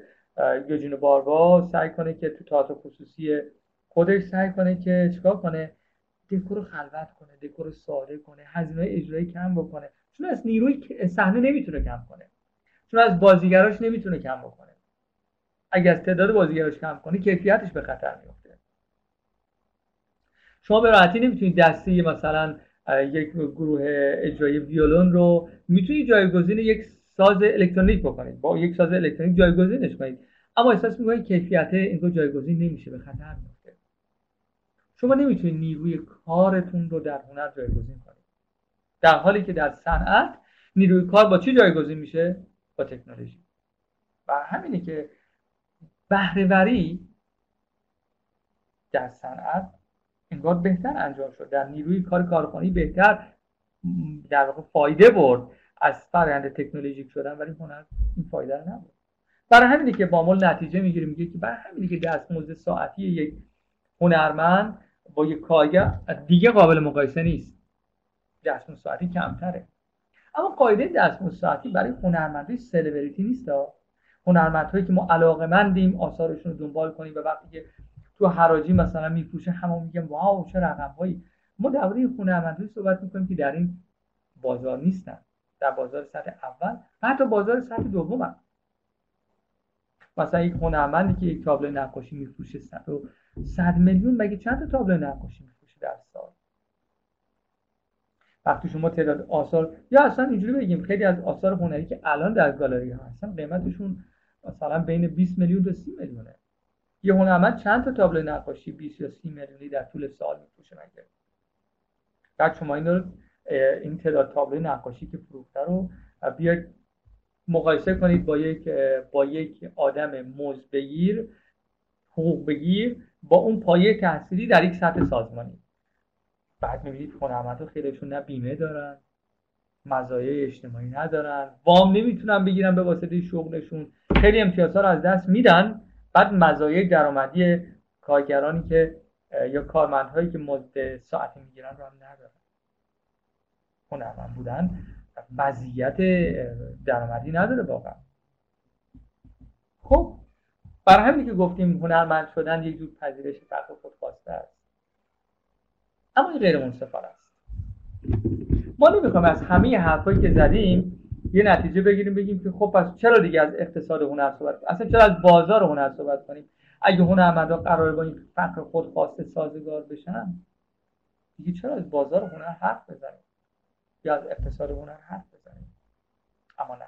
یوجین باربا سعی کنه که تو تئاتر خصوصی خودش سعی کنه که چیکار کنه؟ دکور رو خلوت کنه دکور رو ساده کنه هزینه اجرایی کم بکنه. چون از نیروی صحنه نمی‌تونه کم کنه. چون از بازیگراش نمی‌تونه کم بکنه. اگر از تعداد بازیگراش کم کنه کیفیتش به خطر میفته شما به راحتی نمی‌تونید دستی مثلا یک گروه اجرایی ویولون رو می‌تونید جایگزین یک ساز الکترونیک بکنید. با یک ساز الکترونیک جایگزینش کنید. اما احساس می‌کنید کیفیت این جایگزین نمیشه به خطر میفته شما نمی‌تونید نیروی کارتون رو در هنر جایگزین کنید. در حالی که در صنعت نیروی کار با چی جایگزین میشه؟ با تکنولوژی. و همینه که بهرهوری در صنعت انگار بهتر انجام شد. در نیروی کار کارخانه‌ای بهتر در واقع فایده برد از فرآیند تکنولوژیک شدن ولی هنر این فایده رو نبود برای همینی که با مول نتیجه می‌گیره میگه که برای همینی که دستمزد ساعتی یک هنرمند با یک کارگر دیگه قابل مقایسه نیست. دستمزد ساعتی کمتره. اما قاعده دستمزد ساعتی برای هنرمندای سلبریتی نیست هنرمندهایی که ما علاقه مندیم آثارشون رو دنبال کنیم و وقتی که تو حراجی مثلا میفروشه همه میگن واو چه رقم هایی ما درباره هنرمندهایی صحبت می‌کنیم که در این بازار نیستن. در بازار سطح اول و حتی بازار سطح دوم هم. مثلا یک هنرمندی که یک تابلو نقاشی میفروشه صد میلیون مگه چند تا تابلو نقاشی میفروشه در سال؟ وقتی شما تعداد آثار یا اصلا اینجوری بگیم خیلی از آثار هنری که الان در گالری ها هستن قیمتشون مثلا بین 20 میلیون تا 30 میلیونه. یه هنرمند چند تا تابلو نقاشی 20 یا 30 میلیونی در طول سال میفروشه مگه؟ بعد شما این رو این تعداد تابلو نقاشی که فروخته رو بیاید مقایسه کنید با یک با یک آدم مزد حقوق بگیر با اون پایه تحصیلی در یک سطح سازمانی. بعد می‌بینید هنرمندها خیلیشون نه بیمه دارن مزایای اجتماعی ندارن. وام نمی‌تونن بگیرن به واسطه شغلشون. خیلی امتیازها رو از دست میدن. بعد مزایای درآمدی کارگرانی که یا کارمندهایی که مزد ساعتی می‌گیرن رو هم ندارن. هنرمند بودن. مزیت درآمدی نداره واقعا. خب برای همین که گفتیم هنرمند شدن یک جور پذیرش فقر خودخواسته است. اما این غیر منصفانه است. ما نمی‌خوایم از همه حرفایی که زدیم یه نتیجه بگیریم بگیم که خب پس چرا دیگه از اقتصاد هنر صحبت کنیم؟ اصلا چرا از بازار هنر صحبت کنیم؟ اگه هنرمندا قراره با این فقر خودخواسته سازگار بشن دیگه چرا از بازار هنر حرف بزنیم؟ یا از اقتصاد هنر حرف بزنیم؟ اما نه.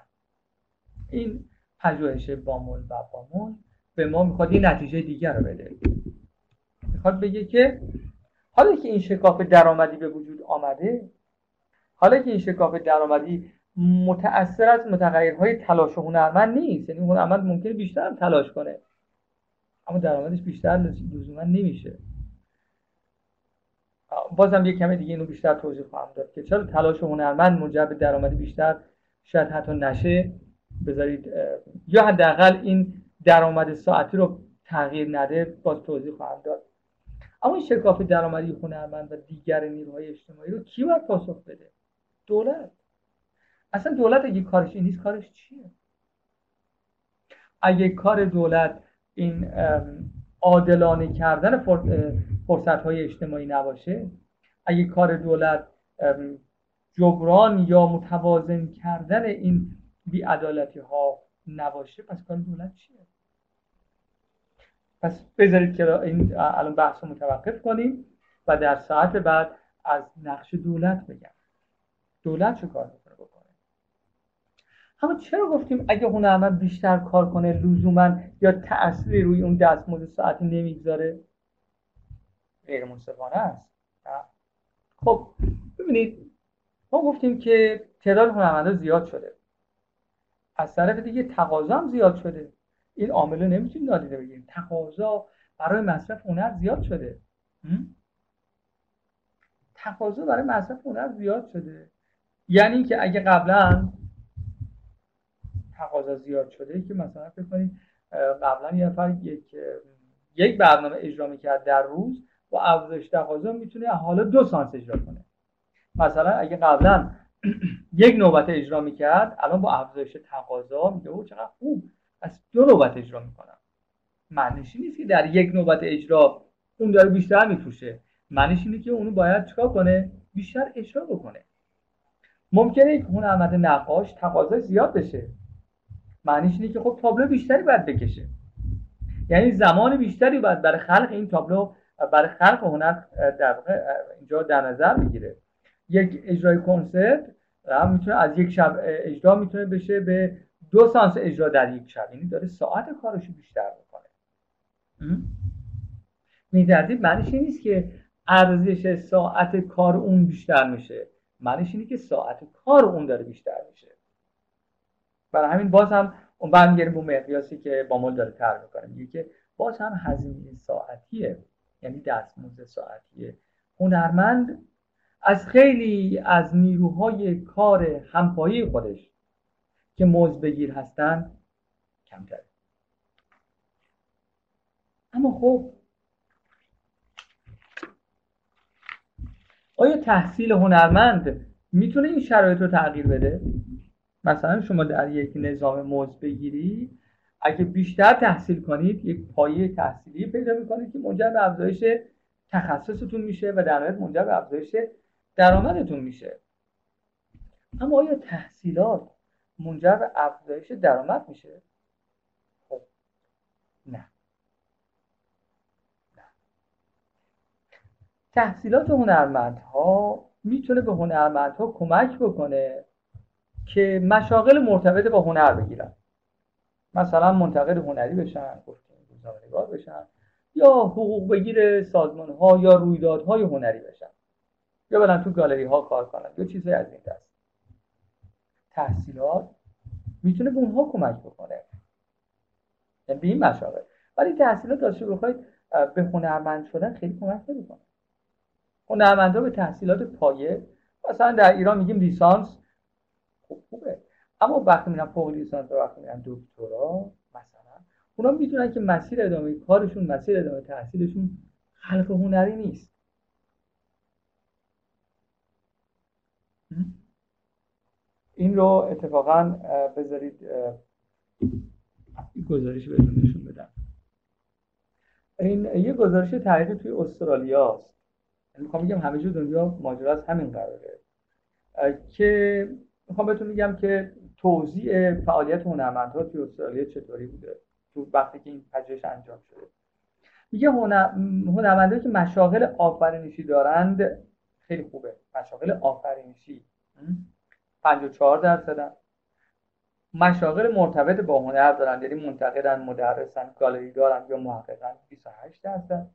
این پژوهش بامول و بامول به ما می‌خواد یه نتیجه دیگر رو بده. می‌خواد بگه که حالا که این شکاف درآمدی به وجود آمده حالا که این شکاف درآمدی متأثر از متغیرهای تلاش هنرمند نیست یعنی هنرمند ممکنه بیشتر تلاش کنه اما درآمدش بیشتر لزوما نمیشه. بازم یه کمی دیگه اینو بیشتر توضیح خواهم داد که چرا تلاش هنرمند منجر به درآمد بیشتر شاید حتی نشه؟ بذارید یا حداقل این درآمد ساعتی رو تغییر نده باز توضیح خواهم داد. اما این شکاف درآمدی هنرمند و دیگر نیروهای اجتماعی رو کی باید پاسخ بده؟ دولت. اصلا دولت اگه کارش این نیست کارش چیه؟ اگه کار دولت این عادلانه کردن فرصت های اجتماعی نباشه اگه کار دولت جبران یا متوازن کردن این بیعدالتی ها نباشه پس کار دولت چیه؟ پس بذارید که این الان بحث رو متوقف کنیم و در ساعت بعد از نقش دولت بگم. دولت چه کار می‌کنه؟ بکنه اما چرا گفتیم اگه هنرمند بیشتر کار کنه لزوما یا تأثیری روی اون دستمزد ساعتی نمی‌گذاره؟ غیر منصفانه است. خب ببینید ما گفتیم که تعداد هنرمندا زیاد شده. از طرف دیگه تقاضا هم زیاد شده. این عامل نمی‌تونیم نادیده بگیریم. تقاضا برای مصرف هنر زیاد شده. تقاضا برای مصرف هنر زیاد شده. یعنی که اگه قبلا تقاضا زیاد شده که مثلا فکر کنید قبلا یه نفر یک یک برنامه اجرا می‌کرد در روز با افزایش تقاضا می‌تونه حالا دو سانس اجرا کنه. مثلا اگه قبلا یک نوبت اجرا می‌کرد الان با افزایش تقاضا میگه او چقدر خوب. پس دو نوبت اجرا می‌کنم. معنیش نیست که در یک نوبت اجرا اون داره بیشتر میفروشه. معنیش اینه که اونو باید چیکار کنه؟ بیشتر اجرا بکنه. ممکنه یک هنرمند نقاش تقاضا زیاد بشه. معنیش اینه که خب تابلو بیشتری باید بکشه. یعنی زمان بیشتری باید برای خلق این تابلو برای خلق هنر در اینجا در نظر می‌گیره یک اجرای کنسرت می‌تونه از یک شب اجرا می‌تونه بشه به دو سانس اجرا در یک شب. یعنی داره ساعت کارش بیشتر بکنه میدردید معنیش این نیست که ارزش ساعت کار اون بیشتر میشه. معنیش اینه که ساعت کار اون داره بیشتر میشه. برای همین باز هم اون برمیگردیم به مقیاسی که با مول داره تر می‌کنه. میگه که باز هم هزینه ساعتیه. یعنی دستمزد ساعتیه. هنرمند از خیلی از نیروهای کار همپایی خودش که موز بگیر هستن کمتره. اما خب آیا تحصیل هنرمند می‌تونه این شرایط رو تغییر بده؟ مثلا شما در یک نظام موز بگیری اگه بیشتر تحصیل کنید یک پایه تحصیلی پیدا می‌کنید که منجر به افزایش تخصصتون میشه و در نهایت منجر به افزایش درآمدتون میشه. اما آیا تحصیلات منجر به افزایش درآمد میشه. خب. نه. نه. تحصیلات هنرمندها می‌تونه به هنرمندها کمک بکنه که مشاغل مرتبط با هنر بگیرن. مثلا منتقد هنری بشن روزنامه‌نگار بشن یا حقوق بگیر سازمان ها یا رویدادهای هنری بشن. یا برن تو گالری ها کار کنن یا چیزهای از این دست. تحصیلات می‌تونه به اونها کمک بکنه. یعنی به این مشاغل ولی تحصیلات داشته بخواید به هنرمند شدن خیلی کمک نمی‌کنه. هنرمندا به تحصیلات پایه مثلا در ایران میگیم لیسانس. خوب خوبه. اما وقتی میرن فوق لیسانس و وقتی میرن دکترا مثلا اونا می‌دونن که مسیر ادامه کارشون مسیر ادامه تحصیلشون خلق هنری نیست. این رو اتفاقا بذارید گزارش بهتون نشون بدم. این یه گزارش تحقیقی توی استرالیا است. یعنی می‌خوام بگم همه جور دنیا ماجرا از همین قراره. که می‌خوام بهتون میگم که توضیح فعالیت هنرمندها توی استرالیا چطوری بوده؟ تو وقتی که این پژوهش انجام شده. میگه هنرمندایی که مشاغل آفرینشی دارند خیلی خوبه. مشاغل آفرینشی. 54 درصدن. مشاغل مرتبط با هنر دارن یعنی منتقدن مدرسن گالری دارن یا محققن 28 درصد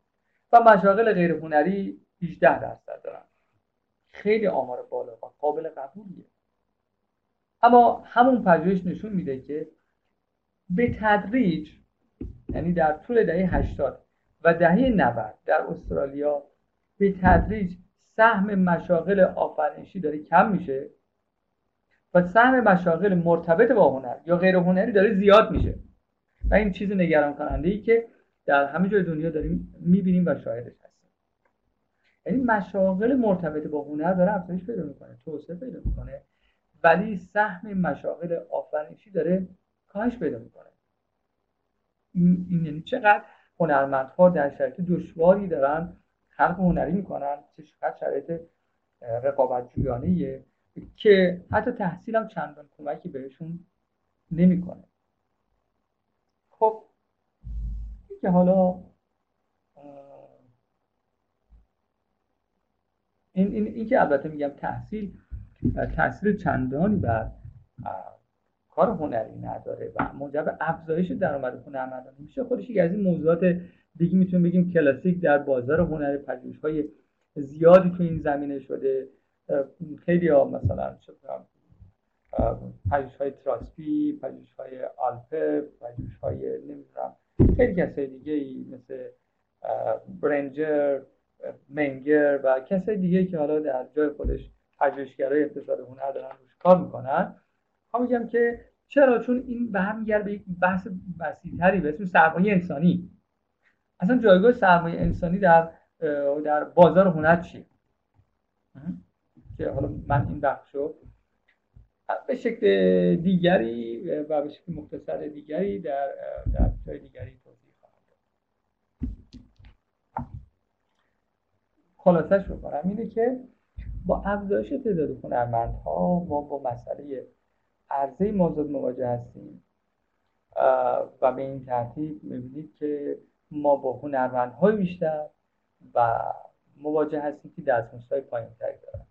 و مشاغل غیر هنری 18 درصد دارن. خیلی آمار بالا و قابل قبولیه. اما همون پژوهش نشون میده که به تدریج یعنی در طول دهه 80 و دهه 90 در استرالیا به تدریج سهم مشاغل آفرینشی داره کم میشه. و سهم مشاغل مرتبط با هنر یا غیر هنری داره زیاد میشه. و این چیز نگران کننده ای که در همه جای دنیا داریم می‌بینیم و شاهدش هستیم. یعنی مشاغل مرتبط با هنر داره افزایش پیدا می‌کنه توسعه پیدا می‌کنه ولی سهم مشاغل آفرینشی داره کاهش پیدا می‌کنه. این یعنی چقدر هنرمندها در شرایط دشواری دارن خلق هنری می‌کنن چقدر شرایط رقابت جویانه که حتی تحصیل هم چندان کمکی بهشون نمی‌کنه. خب که حالا این, این, این که البته میگم تحصیل تاثیر چندانی بر کار هنری نداره و موجب افزایش درآمد هنرمندان میشه خودش از این موضوعات دیگه می‌تونیم بگیم کلاسیک در بازار هنر پژوهش های زیادی تو این زمینه شده. خیلی ها مثلا پژوهش های تراسپی پژوهش های آلپه پژوهش های نمی‌دونم خیلی کسای دیگه ای مثل برنجر منگر و کسای دیگه که حالا در جای خودش پژوهشگرای اقتصاد هنر دارن روش کار می‌کنن. ها میگم که چرا؟ چون این به هم به یک بحث وسیعتری به اسم سرمایه انسانی. اصلا جایگاه سرمایه انسانی در در بازار هنر چیه؟ که حالا من این بخشو به شکل دیگری و به شکل مختصر دیگری در در جای دیگری توضیح خواهم داد. خلاصش بکنم اینه که با افزایش تعداد هنرمندها ما با مسئله عرضه موضوع مواجه هستیم. و به این ترتیب می‌بینید که ما با هنرمندهای بیشتر و مواجه هستیم که دستمزدهای پایین تری دارن.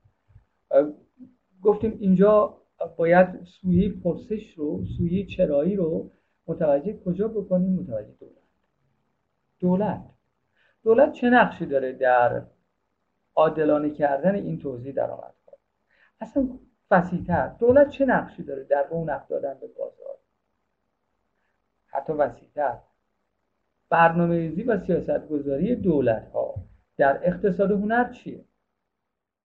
گفتیم اینجا باید سویه پرسش رو سویه چرایی رو متوجه کجا بکنیم؟ متوجه دولت. دولت. دولت چه نقشی داره در عادلانه کردن این توضیح درآمدها اصلا وسیعتر دولت چه نقشی داره در رونق دادن به بازار؟ حتی وسیعتر. برنامه ریزی و سیاست گذاری دولت ها در اقتصاد هنر چیه؟